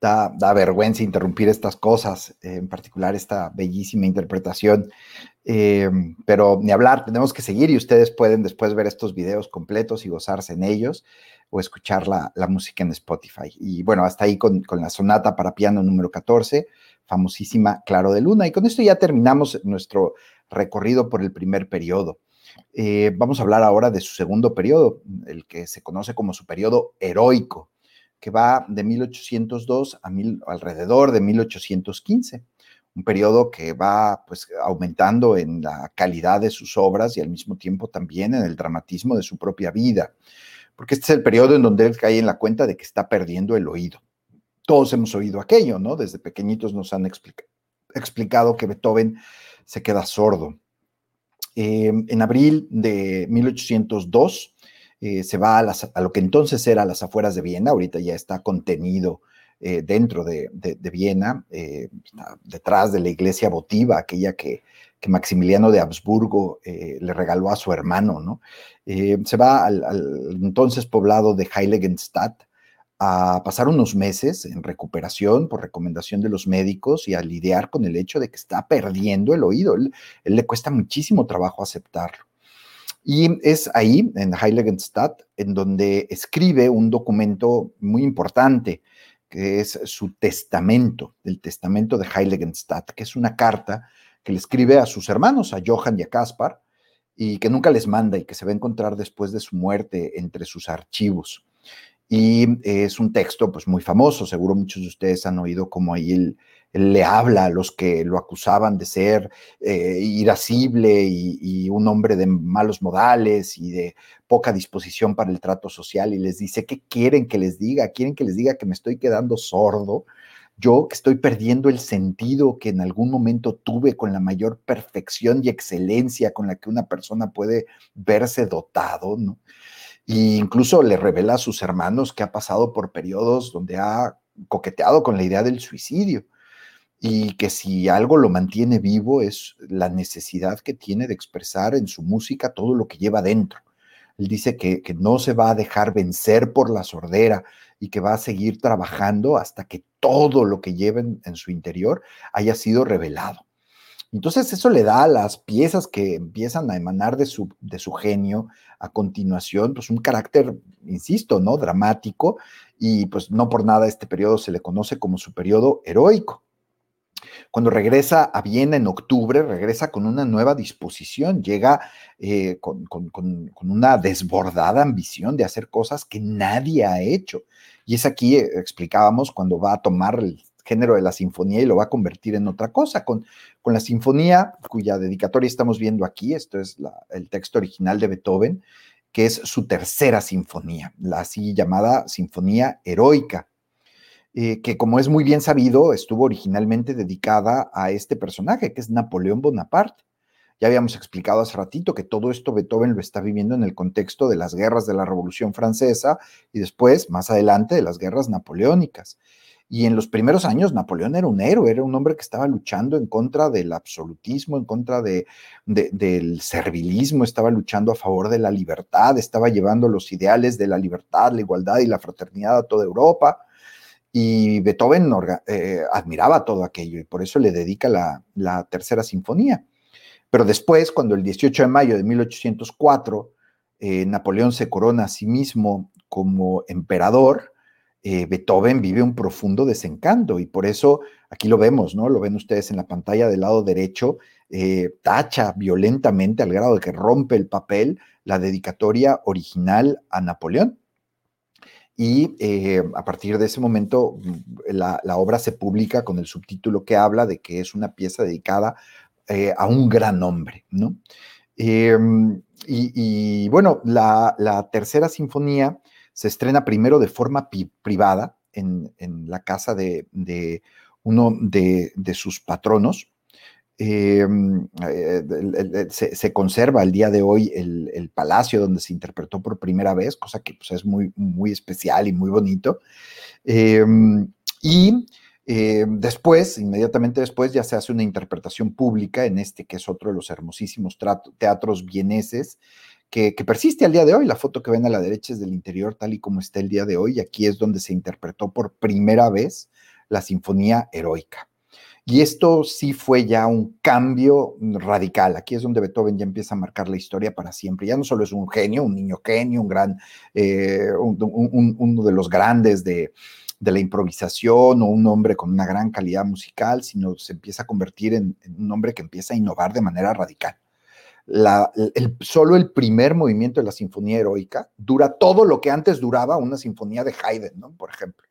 Da, vergüenza interrumpir estas cosas, en particular esta bellísima interpretación Eh, pero ni hablar, tenemos que seguir y ustedes pueden después ver estos videos completos y gozarse en ellos o escuchar la, música en Spotify. Y bueno, hasta ahí con, la sonata para piano número 14, famosísima Claro de Luna. Y con esto ya terminamos nuestro recorrido por el primer periodo. Eh, vamos a hablar ahora de su segundo periodo, el que se conoce como su periodo heroico, que va de 1802 a alrededor de 1815 un periodo que va pues aumentando en la calidad de sus obras y al mismo tiempo también en el dramatismo de su propia vida, porque este es el periodo en donde él cae en la cuenta de que está perdiendo el oído. Todos hemos oído aquello, ¿no? Desde pequeñitos nos han explicado que Beethoven se queda sordo. Em, en abril de 1802 eh, se va a, lo que entonces era las afueras de Viena, ahorita ya está contenido eh, dentro de, Viena, eh, detrás de la iglesia votiva, aquella que, Maximiliano de Habsburgo eh, le regaló a su hermano, ¿no? se va al, entonces poblado de Heiligenstadt a pasar unos meses en recuperación por recomendación de los médicos y a lidiar con el hecho de que está perdiendo el oído. Él, le cuesta muchísimo trabajo aceptarlo. Y es ahí, en Heiligenstadt, en donde escribe un documento muy importante que es su testamento, el testamento de Heiligenstadt, que es una carta que le escribe a sus hermanos, a Johann y a Caspar, y que nunca les manda y que se va a encontrar después de su muerte entre sus archivos. Y es un texto pues muy famoso, seguro muchos de ustedes han oído como ahí él, le habla a los que lo acusaban de ser eh, irascible y, un hombre de malos modales y de poca disposición para el trato social y les dice, ¿qué quieren que les diga? ¿Quieren que les diga que me estoy quedando sordo? Yo que estoy perdiendo el sentido que en algún momento tuve con la mayor perfección y excelencia con la que una persona puede verse dotado, ¿no? E incluso le revela a sus hermanos que ha pasado por periodos donde ha coqueteado con la idea del suicidio y que si algo lo mantiene vivo es la necesidad que tiene de expresar en su música todo lo que lleva dentro. Él dice que, que, no se va a dejar vencer por la sordera y que va a seguir trabajando hasta que todo lo que lleva en su interior haya sido revelado. Entonces eso le da a las piezas que empiezan a emanar de su, de su genio a continuación, pues un carácter, insisto, ¿no? Dramático y pues no por nada este periodo se le conoce como su periodo heroico. Cuando regresa a Viena en octubre, regresa con una nueva disposición, llega eh, con, con, una desbordada ambición de hacer cosas que nadie ha hecho. Y es aquí, eh, explicábamos, cuando va a tomar el género de la sinfonía y lo va a convertir en otra cosa. Con, con la sinfonía, cuya dedicatoria estamos viendo aquí, esto es el texto original de Beethoven, que es su tercera sinfonía, la así llamada Sinfonía Heroica, eh, que como es muy bien sabido, estuvo originalmente dedicada a este personaje, que es Napoleón Bonaparte. Ya habíamos explicado hace ratito que todo esto Beethoven lo está viviendo en el contexto de las guerras de la Revolución Francesa y después, más adelante, de las guerras napoleónicas. Y en los primeros años Napoleón era un héroe, era un hombre que estaba luchando en contra del absolutismo, en contra de, del servilismo, estaba luchando a favor de la libertad, estaba llevando los ideales de la libertad, la igualdad y la fraternidad a toda Europa. Y Beethoven eh, admiraba todo aquello y por eso le dedica la, tercera sinfonía. Pero después, cuando el 18 de mayo de 1804, eh, Napoleón se corona a sí mismo como emperador, eh, Beethoven vive un profundo desencanto y por eso aquí lo vemos, ¿no? Lo ven ustedes en la pantalla del lado derecho, eh, tacha violentamente al grado de que rompe el papel la dedicatoria original a Napoleón. Y eh, a partir de ese momento la, obra se publica con el subtítulo que habla de que es una pieza dedicada a un gran hombre, ¿no? Em, y, bueno, la tercera sinfonía se estrena primero de forma privada en, la casa de, uno de, sus patronos. Em, eh, se, conserva al día de hoy el, palacio donde se interpretó por primera vez, cosa que pues, es muy, muy especial y muy bonito. Em, y em, después, inmediatamente después, ya se hace una interpretación pública en este que es otro de los hermosísimos teatros vieneses que, persiste al día de hoy. La foto que ven a la derecha es del interior tal y como está el día de hoy. Y aquí es donde se interpretó por primera vez la Sinfonía Heroica. Y esto sí fue ya un cambio radical. Aquí es donde Beethoven ya empieza a marcar la historia para siempre. Ya no solo es un genio, un niño genio, un gran, eh, uno de los grandes de, la improvisación o un hombre con una gran calidad musical, sino se empieza a convertir en, un hombre que empieza a innovar de manera radical. El, solo el primer movimiento de la Sinfonía Heroica dura todo lo que antes duraba una sinfonía de Haydn, ¿no? por ejemplo.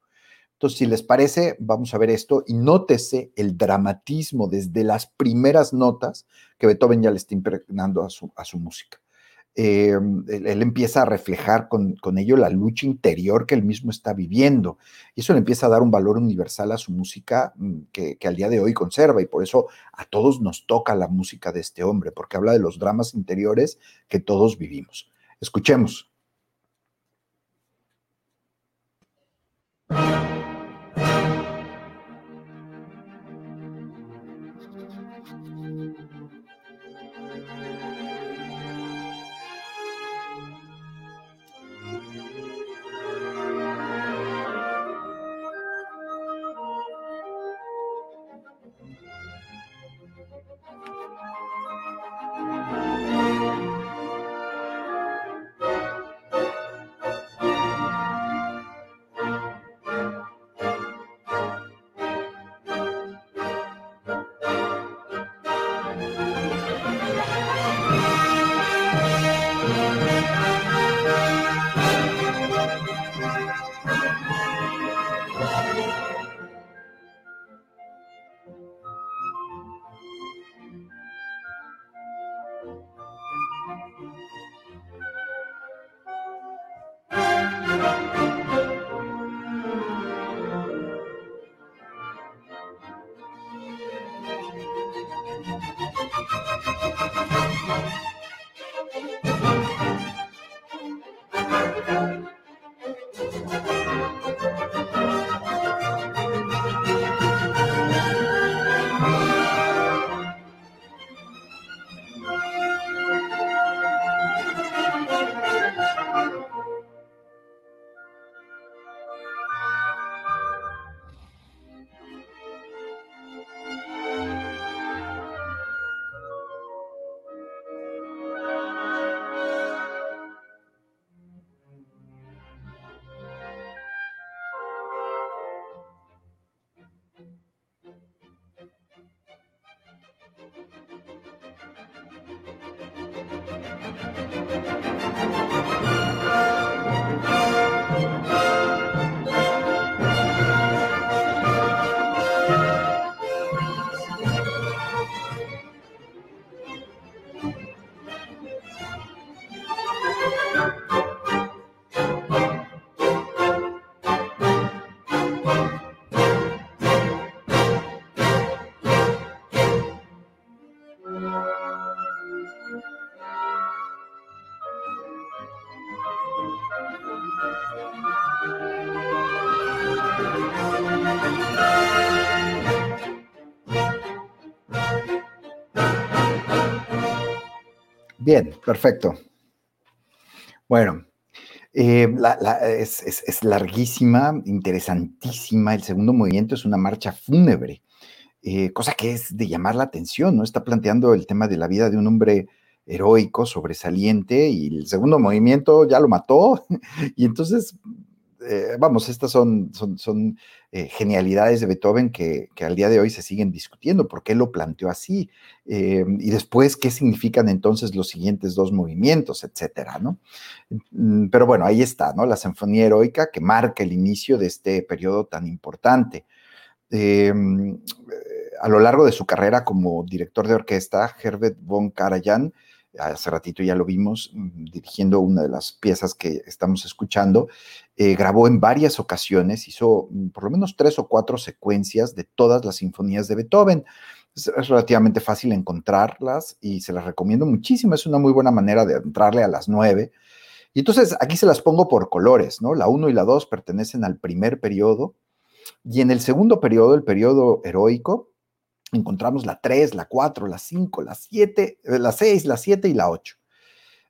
Entonces, si les parece, vamos a ver esto y nótese el dramatismo desde las primeras notas que Beethoven ya le está impregnando a su, a su música. Eh, él, empieza a reflejar con, con, ello la lucha interior que él mismo está viviendo. Y eso le empieza a dar un valor universal a su música mm, que, que, al día de hoy conserva. Y por eso a todos nos toca la música de este hombre, porque habla de los dramas interiores que todos vivimos. Escuchemos. Bien, perfecto. Bueno, eh, es, larguísima, interesantísima. El segundo movimiento es una marcha fúnebre, eh, cosa que es de llamar la atención, ¿no? Está planteando el tema de la vida de un hombre heroico, sobresaliente, y el segundo movimiento ya lo mató, (laughs) y entonces eh, vamos, estas son, son, eh, genialidades de Beethoven que, al día de hoy se siguen discutiendo, por qué lo planteó así, eh, y después qué significan entonces los siguientes dos movimientos, etcétera, ¿no? Mm, pero bueno, ahí está, ¿no? La Sinfonía Heroica que marca el inicio de este periodo tan importante. a lo largo de su carrera como director de orquesta, Herbert von Karajan hace ratito ya lo vimos mm, dirigiendo una de las piezas que estamos escuchando, eh, grabó en varias ocasiones, hizo mm, por lo menos tres o cuatro secuencias de todas las sinfonías de Beethoven. Es, relativamente fácil encontrarlas y se las recomiendo muchísimo. Es una muy buena manera de entrarle a las nueve. Y entonces aquí se las pongo por colores, ¿no? La uno y la dos pertenecen al primer periodo y en el segundo periodo, el periodo heroico, encontramos la 3, la 4, la 5, la 7, eh, la 6, la 7 y la 8.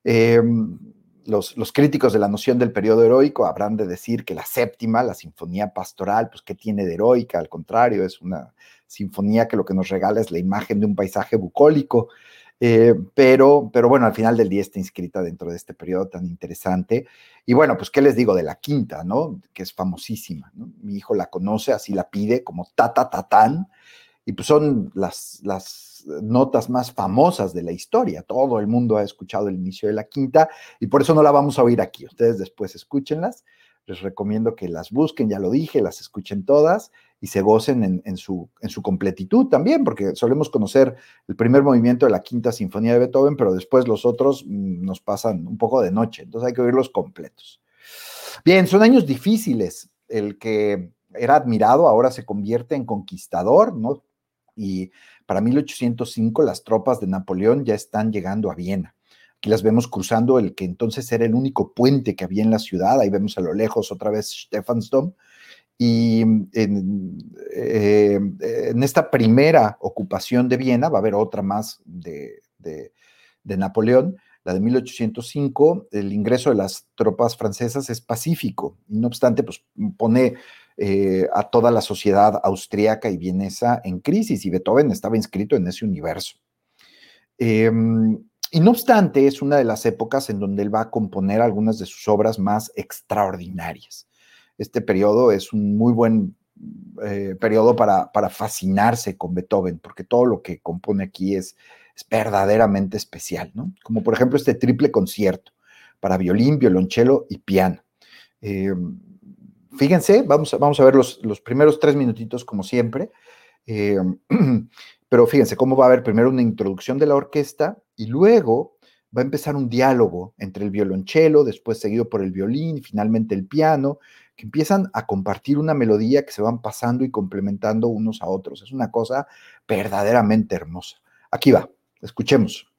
Em, los, los, críticos de la noción del periodo heroico habrán de decir que la séptima, la sinfonía pastoral, pues ¿qué tiene de heroica? Al contrario, es una sinfonía que lo que nos regala es la imagen de un paisaje bucólico. Eh, pero, pero bueno, al final del día está inscrita dentro de este periodo tan interesante. Y bueno, pues, ¿qué les digo de la quinta, no? Que es famosísima. Mi hijo la conoce, así la pide, como Tata Tatán, y pues son las, las notas más famosas de la historia. Todo el mundo ha escuchado el inicio de la quinta, y por eso no la vamos a oír aquí. Ustedes después escúchenlas. Les recomiendo que las busquen, ya lo dije, las escuchen todas y se gocen en, su, en su completitud también, porque solemos conocer el primer movimiento de la quinta sinfonía de Beethoven, pero después los otros mm, nos pasan un poco de noche, entonces hay que oírlos completos. Bien, son años difíciles. El que era admirado ahora se convierte en conquistador, ¿no? Y para 1805 las tropas de Napoleón ya están llegando a Viena. Aquí las vemos cruzando el que entonces era el único puente que había en la ciudad. Ahí vemos a lo lejos otra vez Stephansdom y eh, en, esta primera ocupación de Viena, va a haber otra más de, Napoleón, la de 1805, el ingreso de las tropas francesas es pacífico. No obstante, pues pone eh, a toda la sociedad austríaca y vienesa en crisis y Beethoven estaba inscrito en ese universo. Em, y no obstante, es una de las épocas en donde él va a componer algunas de sus obras más extraordinarias este periodo es un muy buen eh, periodo para, para, fascinarse con Beethoven, porque todo lo que compone aquí es, es, verdaderamente especial, ¿no? Como por ejemplo este triple concierto para violín, violonchelo y piano. Eh, fíjense, vamos, vamos a ver los, los, primeros tres minutitos como siempre, eh, (clears throat) pero fíjense cómo va a haber primero una introducción de la orquesta y luego va a empezar un diálogo entre el violonchelo, después seguido por el violín, finalmente el piano, que empiezan a compartir una melodía que se van pasando y complementando unos a otros. Es una cosa verdaderamente hermosa. Aquí va, escuchemos.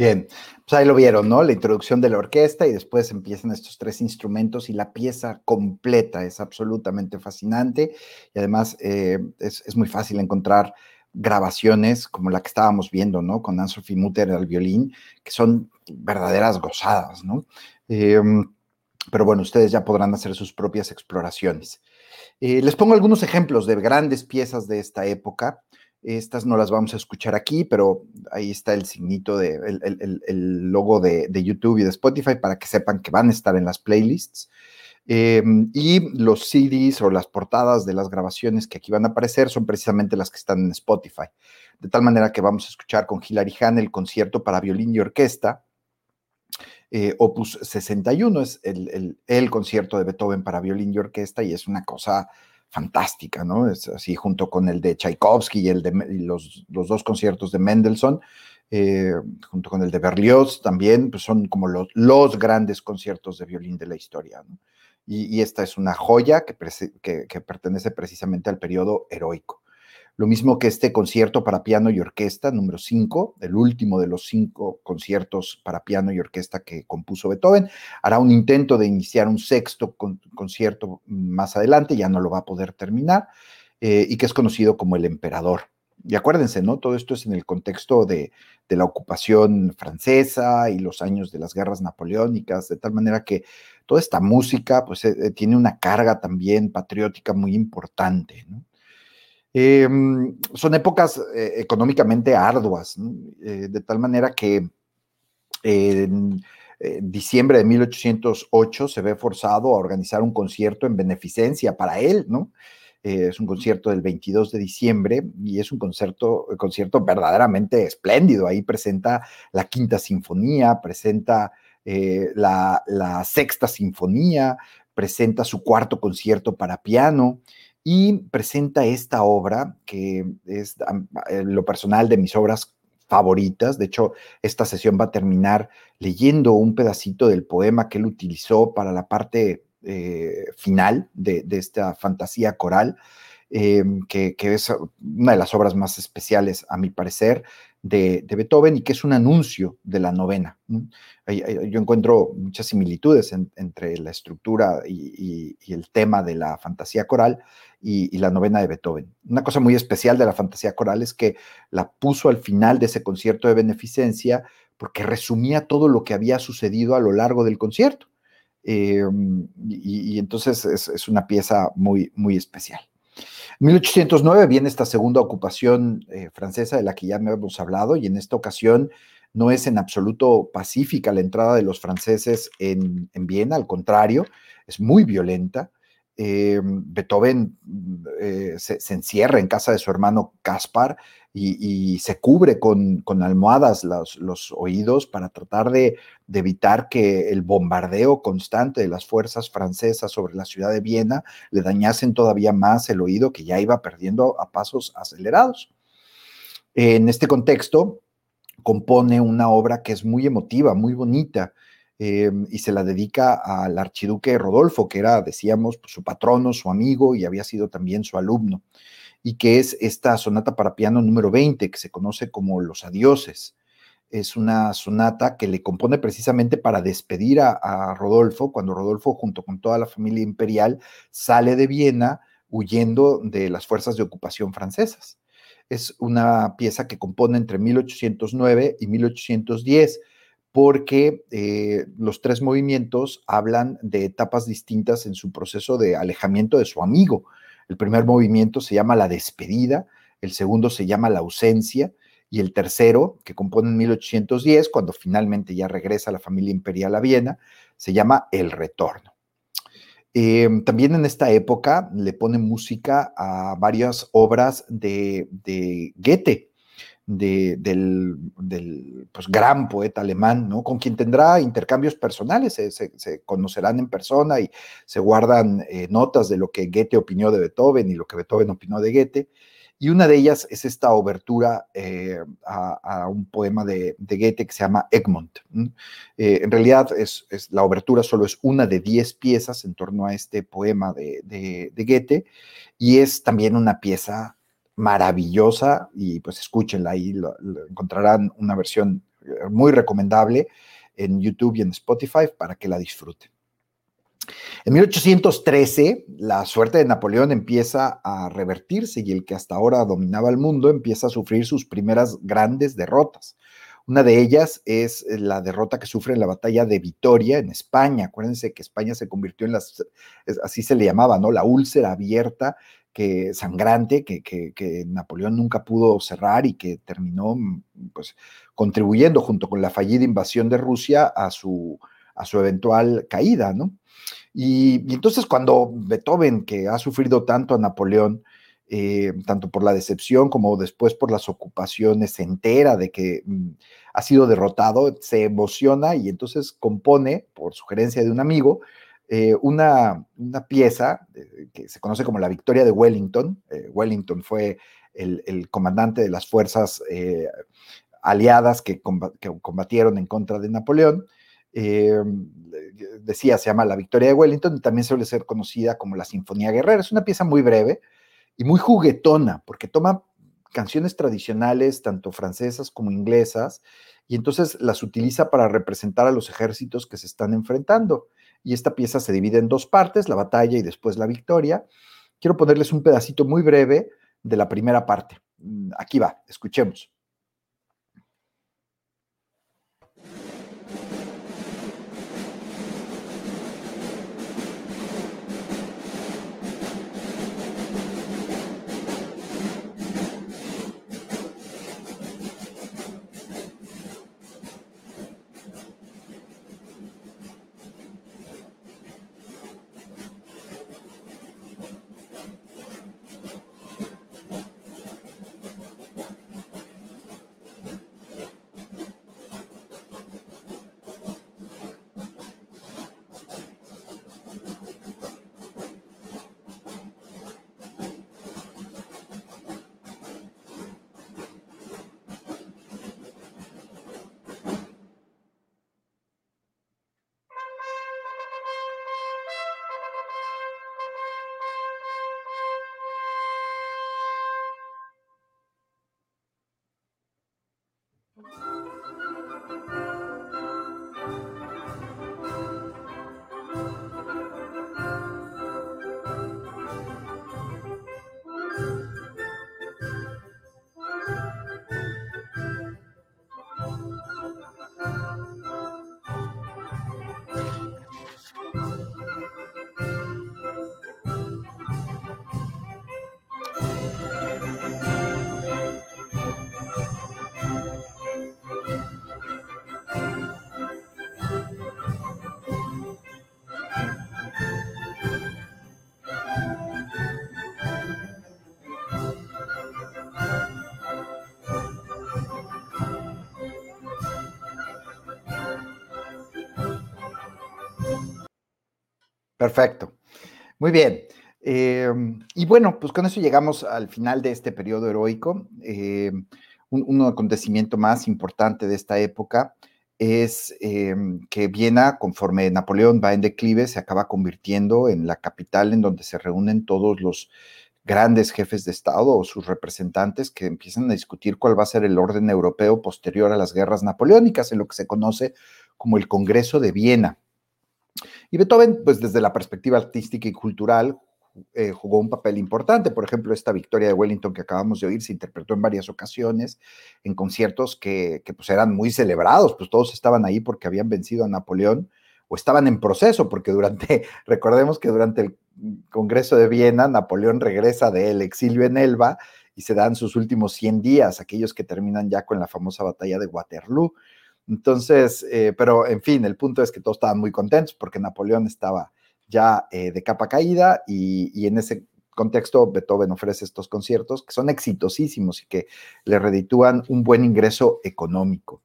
Bien, pues ahí lo vieron, ¿no? La introducción de la orquesta y después empiezan estos tres instrumentos y la pieza completa es absolutamente fascinante y además eh, es, muy fácil encontrar grabaciones como la que estábamos viendo, ¿no? Con Anne-Sophie Mutter al violín, que son verdaderas gozadas, ¿no? Em, pero bueno, ustedes ya podrán hacer sus propias exploraciones. Eh, les pongo algunos ejemplos de grandes piezas de esta época. Estas no las vamos a escuchar aquí, pero ahí está el signito, de, el, logo de, YouTube y de Spotify para que sepan que van a estar en las playlists. Em, y los CDs o las portadas de las grabaciones que aquí van a aparecer son precisamente las que están en Spotify. De tal manera que vamos a escuchar con Hilary Hahn el concierto para violín y orquesta, eh, Opus 61, es el, el, concierto de Beethoven para violín y orquesta y es una cosa fantástica, ¿no? Es así junto con el de Tchaikovsky y, el de, los, dos conciertos de Mendelssohn, eh, junto con el de Berlioz también, pues son como los, los grandes conciertos de violín de la historia. Y, esta es una joya que, que pertenece precisamente al periodo heroico. Lo mismo que este concierto para piano y orquesta número 5, el último de los cinco conciertos para piano y orquesta que compuso Beethoven. Hará un intento de iniciar un sexto concierto más adelante, ya no lo va a poder terminar, eh, y que es conocido como el emperador. Y acuérdense, ¿no? Todo esto es en el contexto de, la ocupación francesa y los años de las guerras napoleónicas, de tal manera que toda esta música, pues, eh, tiene una carga también patriótica muy importante, ¿no? Em, son épocas eh, económicamente arduas, eh, de tal manera que en eh, diciembre de 1808 se ve forzado a organizar un concierto en beneficencia para él, ¿no? es un concierto del 22 de diciembre y es un concierto, concierto verdaderamente espléndido. Ahí presenta la quinta sinfonía, presenta la, sexta sinfonía, presenta su cuarto concierto para piano y presenta esta obra que es lo personal de mis obras favoritas. De hecho, esta sesión va a terminar leyendo un pedacito del poema que él utilizó para la parte eh, final de, esta fantasía coral, eh, que, es una de las obras más especiales, a mi parecer, de, Beethoven y que es un anuncio de la novena. Yo encuentro muchas similitudes entre la estructura y, el tema de la fantasía coral y, la novena de Beethoven. Una cosa muy especial de la fantasía coral es que la puso al final de ese concierto de beneficencia porque resumía todo lo que había sucedido a lo largo del concierto. Eh, y, entonces es, una pieza muy, muy especial. En 1809 viene esta segunda ocupación eh, francesa de la que ya hemos hablado y en esta ocasión no es en absoluto pacífica la entrada de los franceses en, en Viena, al contrario, es muy violenta. Eh, Beethoven eh, se, encierra en casa de su hermano Caspar y, se cubre con, almohadas los, oídos para tratar de, evitar que el bombardeo constante de las fuerzas francesas sobre la ciudad de Viena le dañasen todavía más el oído que ya iba perdiendo a pasos acelerados. En este contexto, compone una obra que es muy emotiva, muy bonita, Em, y se la dedica al archiduque Rodolfo, que era, decíamos, pues, su patrono, su amigo y había sido también su alumno, y que es esta sonata para piano número 20, que se conoce como Los Adioses. Es una sonata que le compone precisamente para despedir a, Rodolfo, cuando Rodolfo, junto con toda la familia imperial, sale de Viena huyendo de las fuerzas de ocupación francesas. Es una pieza que compone entre 1809 y 1810 porque eh, los tres movimientos hablan de etapas distintas en su proceso de alejamiento de su amigo. El primer movimiento se llama la despedida, el segundo se llama la ausencia y el tercero, que compone en 1810, cuando finalmente ya regresa la familia imperial a Viena, se llama el retorno. Em, también en esta época le pone música a varias obras de, de Goethe, del, pues, gran poeta alemán, ¿no? Con quien tendrá intercambios personales, se, conocerán en persona y se guardan eh, notas de lo que Goethe opinó de Beethoven y lo que Beethoven opinó de Goethe. Y una de ellas es esta obertura eh, a, un poema de, Goethe que se llama Egmont. Eh, en realidad, es, la obertura solo es una de diez piezas en torno a este poema de, de Goethe y es también una pieza maravillosa y pues escúchenla ahí, encontrarán una versión muy recomendable en YouTube y en Spotify para que la disfruten. En 1813, la suerte de Napoleón empieza a revertirse y el que hasta ahora dominaba el mundo empieza a sufrir sus primeras grandes derrotas. Una de ellas es la derrota que sufre en la batalla de Vitoria en España. Acuérdense que España se convirtió en las, así se le llamaba, ¿no? La úlcera abierta, que sangrante, que, que, Napoleón nunca pudo cerrar y que terminó, pues, contribuyendo junto con la fallida invasión de Rusia a su, a su eventual caída, ¿no? Y, entonces cuando Beethoven, que ha sufrido tanto a Napoleón, eh, tanto por la decepción como después por las ocupaciones, se entera de que mm, ha sido derrotado, se emociona y entonces compone, por sugerencia de un amigo, eh, una, una, pieza eh, que se conoce como la Victoria de Wellington. Wellington fue el, comandante de las fuerzas aliadas que, combatieron en contra de Napoleón. decía, se llama La Victoria de Wellington y también suele ser conocida como la Sinfonía Guerrera. Es una pieza muy breve, y muy juguetona, porque toma canciones tradicionales, tanto francesas como inglesas, y entonces las utiliza para representar a los ejércitos que se están enfrentando. Y esta pieza se divide en dos partes, la batalla y después la victoria. Quiero ponerles un pedacito muy breve de la primera parte. Mm, aquí va, escuchemos. Perfecto. Muy bien. Em, y bueno, pues con eso llegamos al final de este periodo heroico. Em, un, acontecimiento más importante de esta época es em, que Viena, conforme Napoleón va en declive, se acaba convirtiendo en la capital en donde se reúnen todos los grandes jefes de Estado o sus representantes que empiezan a discutir cuál va a ser el orden europeo posterior a las guerras napoleónicas, en lo que se conoce como el Congreso de Viena. Y Beethoven, pues desde la perspectiva artística y cultural, eh, jugó un papel importante. Por ejemplo, esta victoria de Wellington que acabamos de oír se interpretó en varias ocasiones en conciertos que, pues eran muy celebrados, pues todos estaban ahí porque habían vencido a Napoleón o estaban en proceso, porque durante, (laughs) recordemos que durante el Congreso de Viena, Napoleón regresa del exilio en Elba y se dan sus últimos 100 días, aquellos que terminan ya con la famosa batalla de Waterloo. Entonces, eh, pero en fin, el punto es que todos estaban muy contentos porque Napoleón estaba ya eh, de capa caída y, en ese contexto Beethoven ofrece estos conciertos que son exitosísimos y que le reditúan un buen ingreso económico.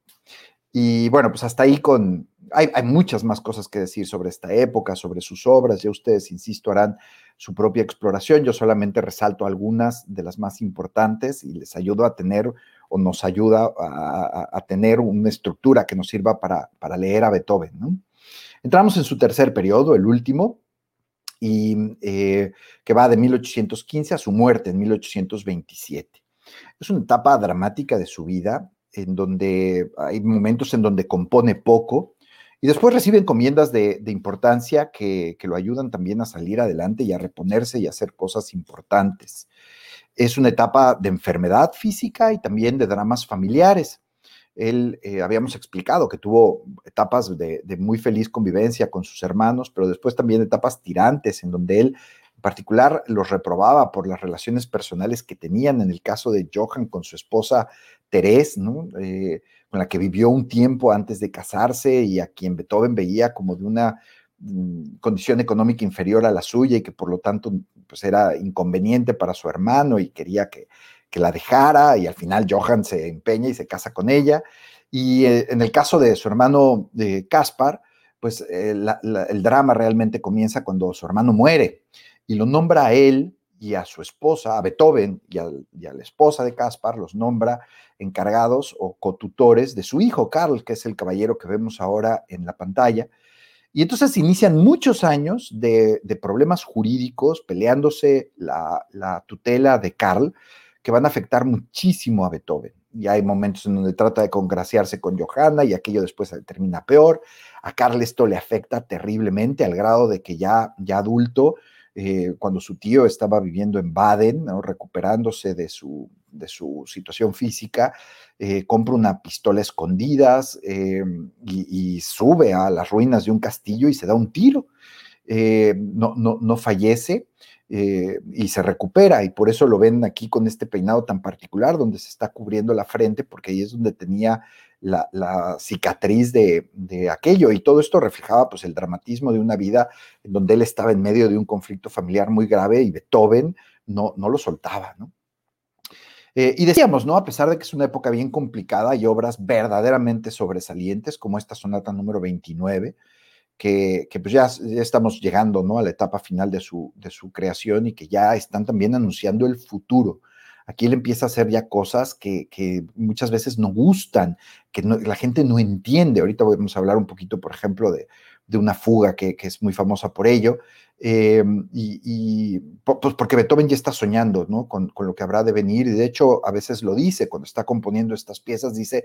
Y bueno, pues hasta ahí con... Hay, hay, muchas más cosas que decir sobre esta época, sobre sus obras, ya ustedes, insisto, harán su propia exploración, yo solamente resalto algunas de las más importantes y les ayudo a tener o nos ayuda a, tener una estructura que nos sirva para, para leer a Beethoven. Entramos en su tercer periodo, el último, y eh, que va de 1815 a su muerte en 1827. Es una etapa dramática de su vida. en donde hay momentos en donde compone poco, y después recibe encomiendas de, importancia que, lo ayudan también a salir adelante y a reponerse y a hacer cosas importantes. Es una etapa de enfermedad física y también de dramas familiares. Él, eh, habíamos explicado que tuvo etapas de, muy feliz convivencia con sus hermanos, pero después también etapas tirantes en donde él en particular los reprobaba por las relaciones personales que tenían, en el caso de Johann con su esposa Therese, ¿no? Eh, con la que vivió un tiempo antes de casarse y a quien Beethoven veía como de una mm, condición económica inferior a la suya y que por lo tanto pues era inconveniente para su hermano y quería que, que la dejara y al final Johann se empeña y se casa con ella. Y eh, en el caso de su hermano de Caspar, pues eh, el drama realmente comienza cuando su hermano muere y lo nombra a él y a su esposa, a Beethoven y a, la esposa de Caspar, los nombra encargados o cotutores de su hijo Carl, que es el caballero que vemos ahora en la pantalla. Y entonces inician muchos años de, problemas jurídicos, peleándose la, la, tutela de Carl, que van a afectar muchísimo a Beethoven. Y hay momentos en donde trata de congraciarse con Johanna y aquello después termina peor. A Carl esto le afecta terriblemente al grado de que ya, ya adulto eh, cuando su tío estaba viviendo en Baden, recuperándose de su, de su situación física, eh, compra una pistola escondidas eh, y, sube a las ruinas de un castillo y se da un tiro. no, no, no, fallece. y se recupera y por eso lo ven aquí con este peinado tan particular donde se está cubriendo la frente porque ahí es donde tenía la, cicatriz de, aquello. Y todo esto reflejaba pues el dramatismo de una vida en donde él estaba en medio de un conflicto familiar muy grave y Beethoven no, no lo soltaba, ¿no? Eh, y decíamos, ¿no? A pesar de que es una época bien complicada, hay obras verdaderamente sobresalientes, como esta sonata número 29, que, que pues ya, estamos llegando, ¿no? A la etapa final de su, de su creación y que ya están también anunciando el futuro. Aquí él empieza a hacer ya cosas que, muchas veces no gustan, que la gente no entiende. Ahorita vamos a hablar un poquito, por ejemplo, de, una fuga que, es muy famosa por ello. Eh, y, pues porque Beethoven ya está soñando ¿no? Con, con, lo que habrá de venir y de hecho a veces lo dice cuando está componiendo estas piezas, dice,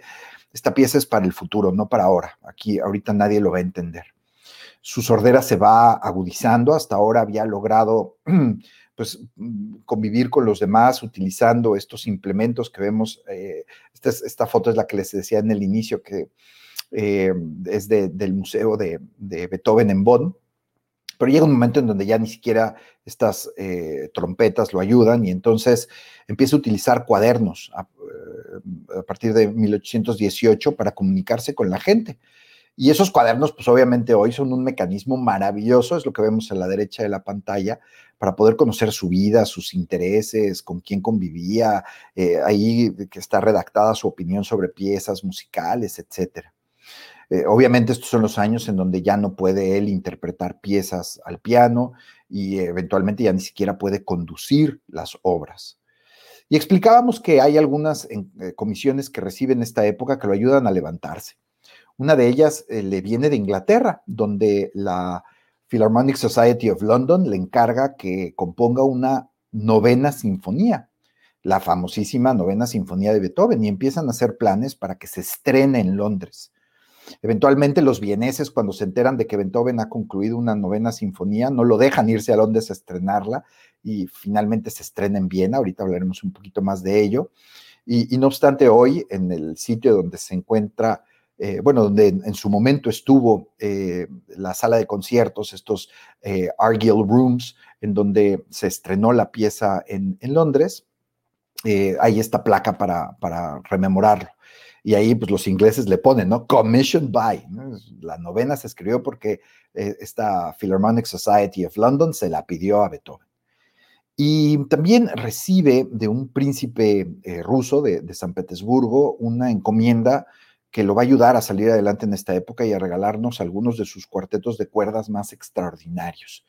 esta pieza es para el futuro, no para ahora, aquí ahorita nadie lo va a entender. Su sordera se va agudizando, hasta ahora había logrado pues mm, convivir con los demás utilizando estos implementos que vemos. Eh, esta, foto es la que les decía en el inicio, que eh, es del Museo de, Beethoven en Bonn. Pero llega un momento en donde ya ni siquiera estas eh, trompetas lo ayudan y entonces empieza a utilizar cuadernos a, a partir de 1818 para comunicarse con la gente. Y esos cuadernos, pues obviamente hoy son un mecanismo maravilloso, es lo que vemos a la derecha de la pantalla, para poder conocer su vida, sus intereses, con quién convivía, eh, ahí que está redactada su opinión sobre piezas musicales, etc. Eh, obviamente estos son los años en donde ya no puede él interpretar piezas al piano y eventualmente ya ni siquiera puede conducir las obras. Y explicábamos que hay algunas eh, comisiones que recibe en esta época que lo ayudan a levantarse. Una de ellas eh, le viene de Inglaterra, donde la Philharmonic Society of London le encarga que componga una novena sinfonía, la famosísima novena sinfonía de Beethoven, y empiezan a hacer planes para que se estrene en Londres. Eventualmente los vieneses, cuando se enteran de que Beethoven ha concluido una novena sinfonía, no lo dejan irse a Londres a estrenarla y finalmente se estrena en Viena. Ahorita hablaremos un poquito más de ello. Y, y no obstante, hoy en el sitio donde se encuentra eh, bueno, donde en, su momento estuvo eh, la sala de conciertos, estos eh, Argyll Rooms, en donde se estrenó la pieza en, Londres. hay esta placa para, rememorarlo. Y ahí pues los ingleses le ponen, ¿no? Commissioned by. La novena se escribió porque esta Philharmonic Society of London se la pidió a Beethoven. Y también recibe de un príncipe ruso de, San Petersburgo una encomienda que lo va a ayudar a salir adelante en esta época y a regalarnos algunos de sus cuartetos de cuerdas más extraordinarios.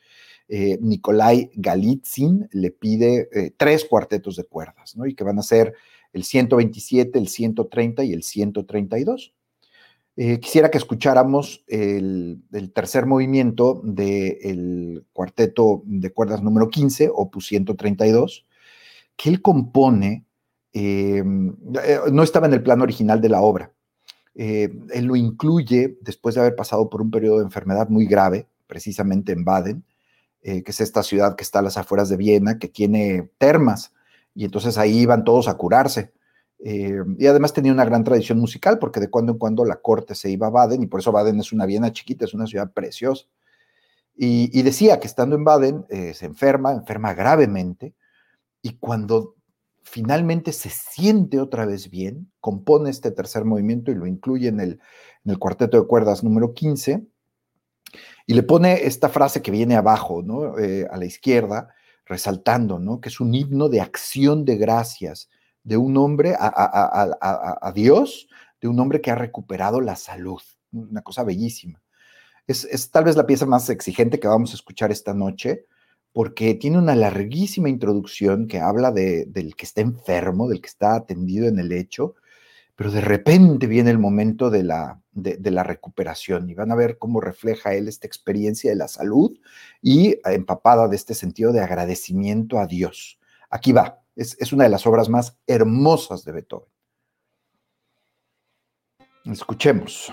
Eh, Nikolai Galitzin le pide eh, tres cuartetos de cuerdas, ¿no? Y que van a ser el 127, el 130 y el 132. Eh, quisiera que escucháramos el, tercer movimiento del cuarteto de cuerdas número 15, opus 132, que él compone no estaba en el plan original de la obra. Él lo incluye después de haber pasado por un periodo de enfermedad muy grave, precisamente en Baden, que es esta ciudad que está a las afueras de Viena, que tiene termas, y entonces ahí iban todos a curarse. Eh, y además tenía una gran tradición musical porque de cuando en cuando la corte se iba a Baden y por eso Baden es una Viena chiquita, es una ciudad preciosa. Y, decía que estando en Baden eh, se enferma, enferma gravemente y cuando finalmente se siente otra vez bien, compone este tercer movimiento y lo incluye en el, cuarteto de cuerdas número 15 y le pone esta frase que viene abajo, ¿no? Eh, a la izquierda, resaltando, ¿no? Que es un himno de acción de gracias de un hombre a, Dios, de un hombre que ha recuperado la salud. Una cosa bellísima. Es, tal vez la pieza más exigente que vamos a escuchar esta noche, porque tiene una larguísima introducción que habla del que está enfermo, del que está atendido en el lecho, pero de repente viene el momento de la, de la recuperación y van a ver cómo refleja él esta experiencia de la salud y empapada de este sentido de agradecimiento a Dios. Aquí va. Es, una de las obras más hermosas de Beethoven. Escuchemos.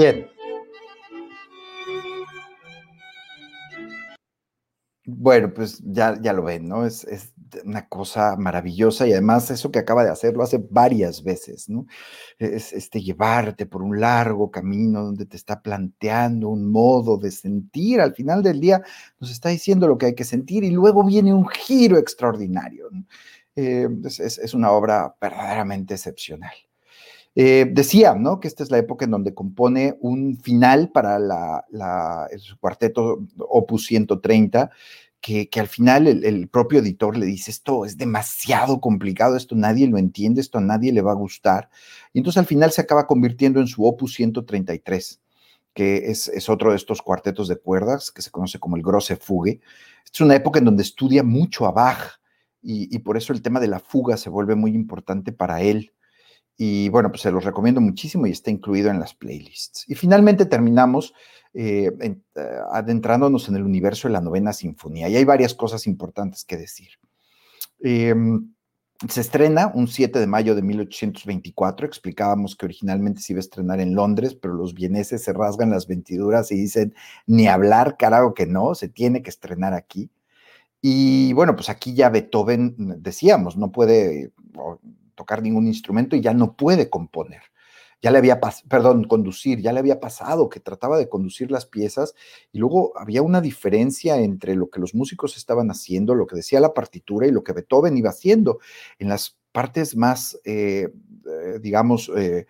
Bien. Bueno, pues ya, ya lo ven, ¿no? Es, es, una cosa maravillosa y además eso que acaba de hacer lo hace varias veces, ¿no? Es este llevarte por un largo camino donde te está planteando un modo de sentir. Al final del día nos está diciendo lo que hay que sentir y luego viene un giro extraordinario. Eh, es, es, una obra verdaderamente excepcional. Eh, decía, ¿no? Que esta es la época en donde compone un final para la, el cuarteto Opus 130, que, al final el, propio editor le dice, esto es demasiado complicado, esto nadie lo entiende, esto a nadie le va a gustar. Y entonces al final se acaba convirtiendo en su Opus 133 que es, otro de estos cuartetos de cuerdas que se conoce como el Grosse Fugue. Es una época en donde estudia mucho a Bach y, por eso el tema de la fuga se vuelve muy importante para él. Y bueno, pues se los recomiendo muchísimo y está incluido en las playlists. Y finalmente terminamos eh, en, uh, adentrándonos en el universo de la novena sinfonía. Y hay varias cosas importantes que decir. Eh, se estrena un 7 de mayo de 1824. Explicábamos que originalmente se iba a estrenar en Londres, pero los vieneses se rasgan las ventiduras y dicen, ni hablar, carajo que no, se tiene que estrenar aquí. Y bueno, pues aquí ya Beethoven, decíamos, no puede tocar ningún instrumento y ya no puede componer. Ya le había, perdón, conducir, ya le había pasado que trataba de conducir las piezas y luego había una diferencia entre lo que los músicos estaban haciendo, lo que decía la partitura y lo que Beethoven iba haciendo. En las partes más, eh, eh, digamos, eh,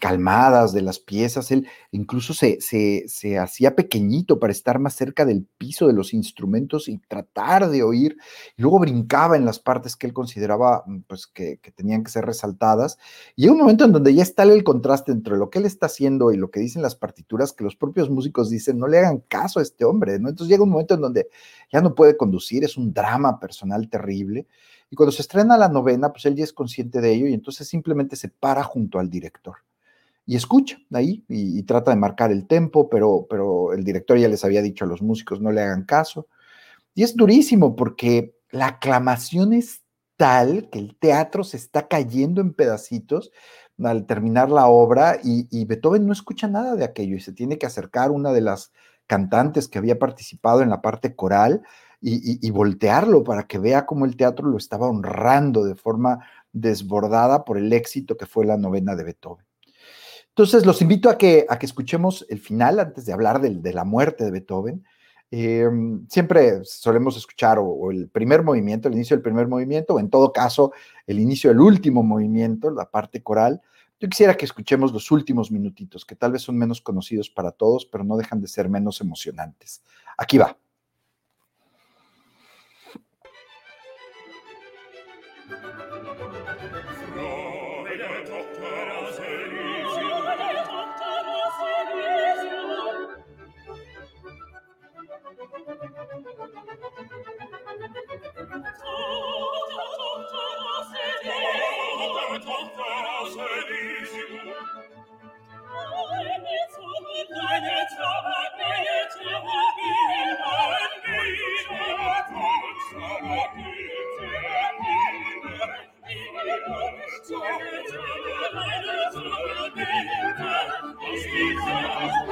calmadas de las piezas. Él incluso se, se, se, hacía pequeñito para estar más cerca del piso de los instrumentos y tratar de oír. Luego brincaba en las partes que él consideraba mm, pues, que, que tenían que ser resaltadas. Y hay un momento en donde ya está el contraste entre lo que él está haciendo y lo que dicen las partituras, que los propios músicos dicen, no le hagan caso a este hombre. ¿no? Entonces llega un momento en donde ya no puede conducir, es un drama personal terrible. Y cuando se estrena la novena, pues él ya es consciente de ello y entonces simplemente se para junto al director y escucha ahí y, trata de marcar el tempo, pero, pero el director ya les había dicho a los músicos no le hagan caso. Y es durísimo porque la aclamación es tal que el teatro se está cayendo en pedacitos al terminar la obra y, y Beethoven no escucha nada de aquello y se tiene que acercar una de las cantantes que había participado en la parte coral y, voltearlo para que vea cómo el teatro lo estaba honrando de forma desbordada por el éxito que fue la novena de Beethoven. Entonces, los invito a que, a que escuchemos el final antes de hablar de, la muerte de Beethoven. Eh, siempre solemos escuchar o, el primer movimiento, el inicio del primer movimiento, o en todo caso, el inicio del último movimiento, la parte coral. Yo quisiera que escuchemos los últimos minutitos, que tal vez son menos conocidos para todos, pero no dejan de ser menos emocionantes. Aquí va. Jesus.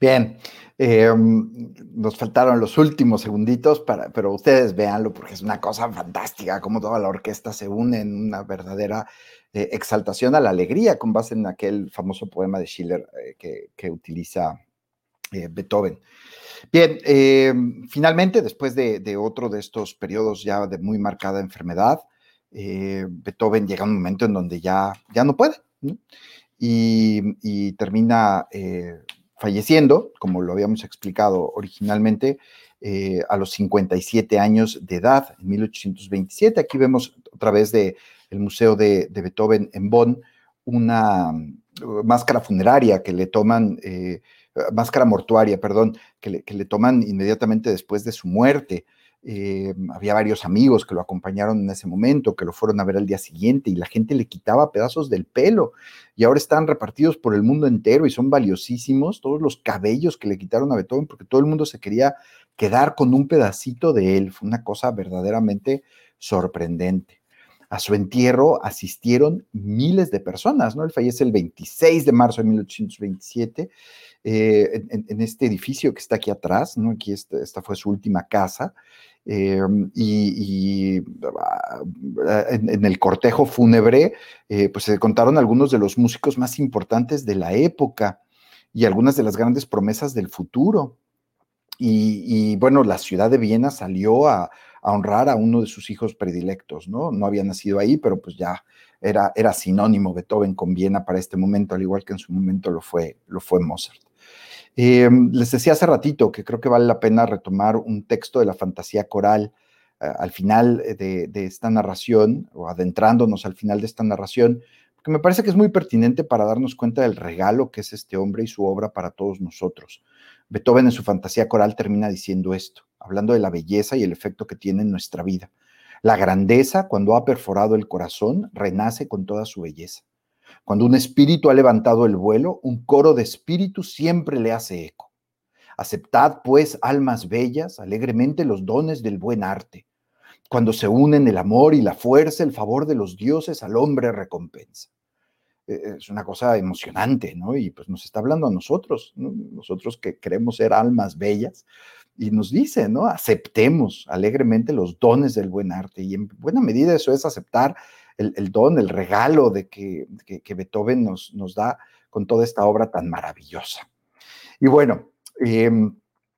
Bien, em, nos faltaron los últimos segunditos, para, pero ustedes véanlo porque es una cosa fantástica, como toda la orquesta se une en una verdadera eh, exaltación a la alegría, con base en aquel famoso poema de Schiller eh, que, utiliza eh, Beethoven. Bien, em, finalmente, después de, otro de estos periodos ya de muy marcada enfermedad, Beethoven llega a un momento en donde ya, ya no puede, Y, y, termina falleciendo, como lo habíamos explicado originalmente, eh, a los 57 años de edad, en 1827. Aquí vemos otra vez del el Museo de, Beethoven en Bonn una uh, máscara funeraria que le toman, eh, máscara mortuaria, perdón, que le toman inmediatamente después de su muerte. Eh, había varios amigos que lo acompañaron en ese momento, que lo fueron a ver al día siguiente y la gente le quitaba pedazos del pelo y ahora están repartidos por el mundo entero y son valiosísimos todos los cabellos que le quitaron a Beethoven porque todo el mundo se quería quedar con un pedacito de él. Fue una cosa verdaderamente sorprendente. A su entierro asistieron miles de personas, ¿no? Él fallece el 26 de marzo de 1827 eh, en, este edificio que está aquí atrás, ¿no? Aquí esta fue su última casa. Em, y, ah, en, el cortejo fúnebre, eh, pues se contaron algunos de los músicos más importantes de la época y algunas de las grandes promesas del futuro. Y, bueno, la ciudad de Viena salió a, honrar a uno de sus hijos predilectos, ¿no? No había nacido ahí, pero pues ya era, era sinónimo Beethoven con Viena para este momento, al igual que en su momento lo fue, lo fue Mozart. Eh, les decía hace ratito que creo que vale la pena retomar un texto de la fantasía coral eh, al final de, esta narración, o adentrándonos al final de esta narración, porque me parece que es muy pertinente para darnos cuenta del regalo que es este hombre y su obra para todos nosotros. Beethoven en su fantasía coral termina diciendo esto, hablando de la belleza y el efecto que tiene en nuestra vida. La grandeza, cuando ha perforado el corazón, renace con toda su belleza. Cuando un espíritu ha levantado el vuelo, un coro de espíritus siempre le hace eco. Aceptad, pues, almas bellas, alegremente los dones del buen arte. Cuando se unen el amor y la fuerza, el favor de los dioses al hombre recompensa. E, es una cosa emocionante, ¿no? Y pues nos está hablando a nosotros, nosotros que queremos ser almas bellas, y nos dice, ¿no? Aceptemos alegremente los dones del buen arte. Y en buena medida eso es aceptar el, don, el regalo de que, Beethoven nos, nos, da con toda esta obra tan maravillosa. Y bueno, em,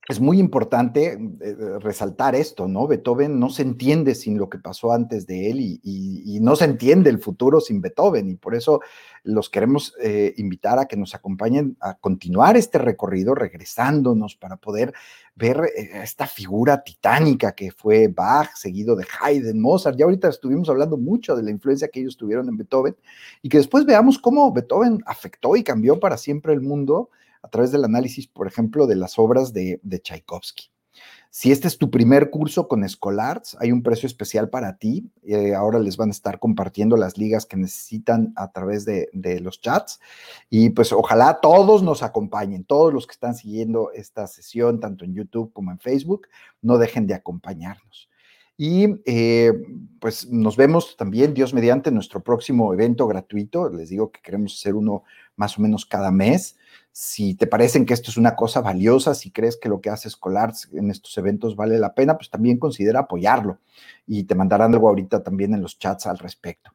es muy importante eh, eh, resaltar esto, ¿no? Beethoven no se entiende sin lo que pasó antes de él y, no se entiende el futuro sin Beethoven y por eso los queremos eh, invitar a que nos acompañen a continuar este recorrido regresándonos para poder ver esta figura titánica que fue Bach, seguido de Haydn, Mozart. Ya ahorita estuvimos hablando mucho de la influencia que ellos tuvieron en Beethoven y que después veamos cómo Beethoven afectó y cambió para siempre el mundo a través del análisis, por ejemplo, de las obras de, Tchaikovsky. Si este es tu primer curso con Scholarts, hay un precio especial para ti. Eh, ahora les van a estar compartiendo las ligas que necesitan a través de, de, los chats. Y pues ojalá todos nos acompañen, todos los que están siguiendo esta sesión, tanto en YouTube como en Facebook, no dejen de acompañarnos. Y eh, pues nos vemos también, Dios mediante, nuestro próximo evento gratuito. Les digo que queremos hacer uno más o menos cada mes. Si te parecen que esto es una cosa valiosa, si crees que lo que hace Escolar en estos eventos vale la pena, pues también considera apoyarlo. Y te mandarán algo ahorita también en los chats al respecto.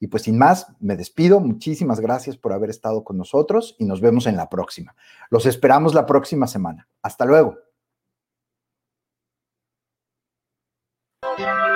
Y pues sin más, me despido. Muchísimas gracias por haber estado con nosotros y nos vemos en la próxima. Los esperamos la próxima semana. Hasta luego. Bye.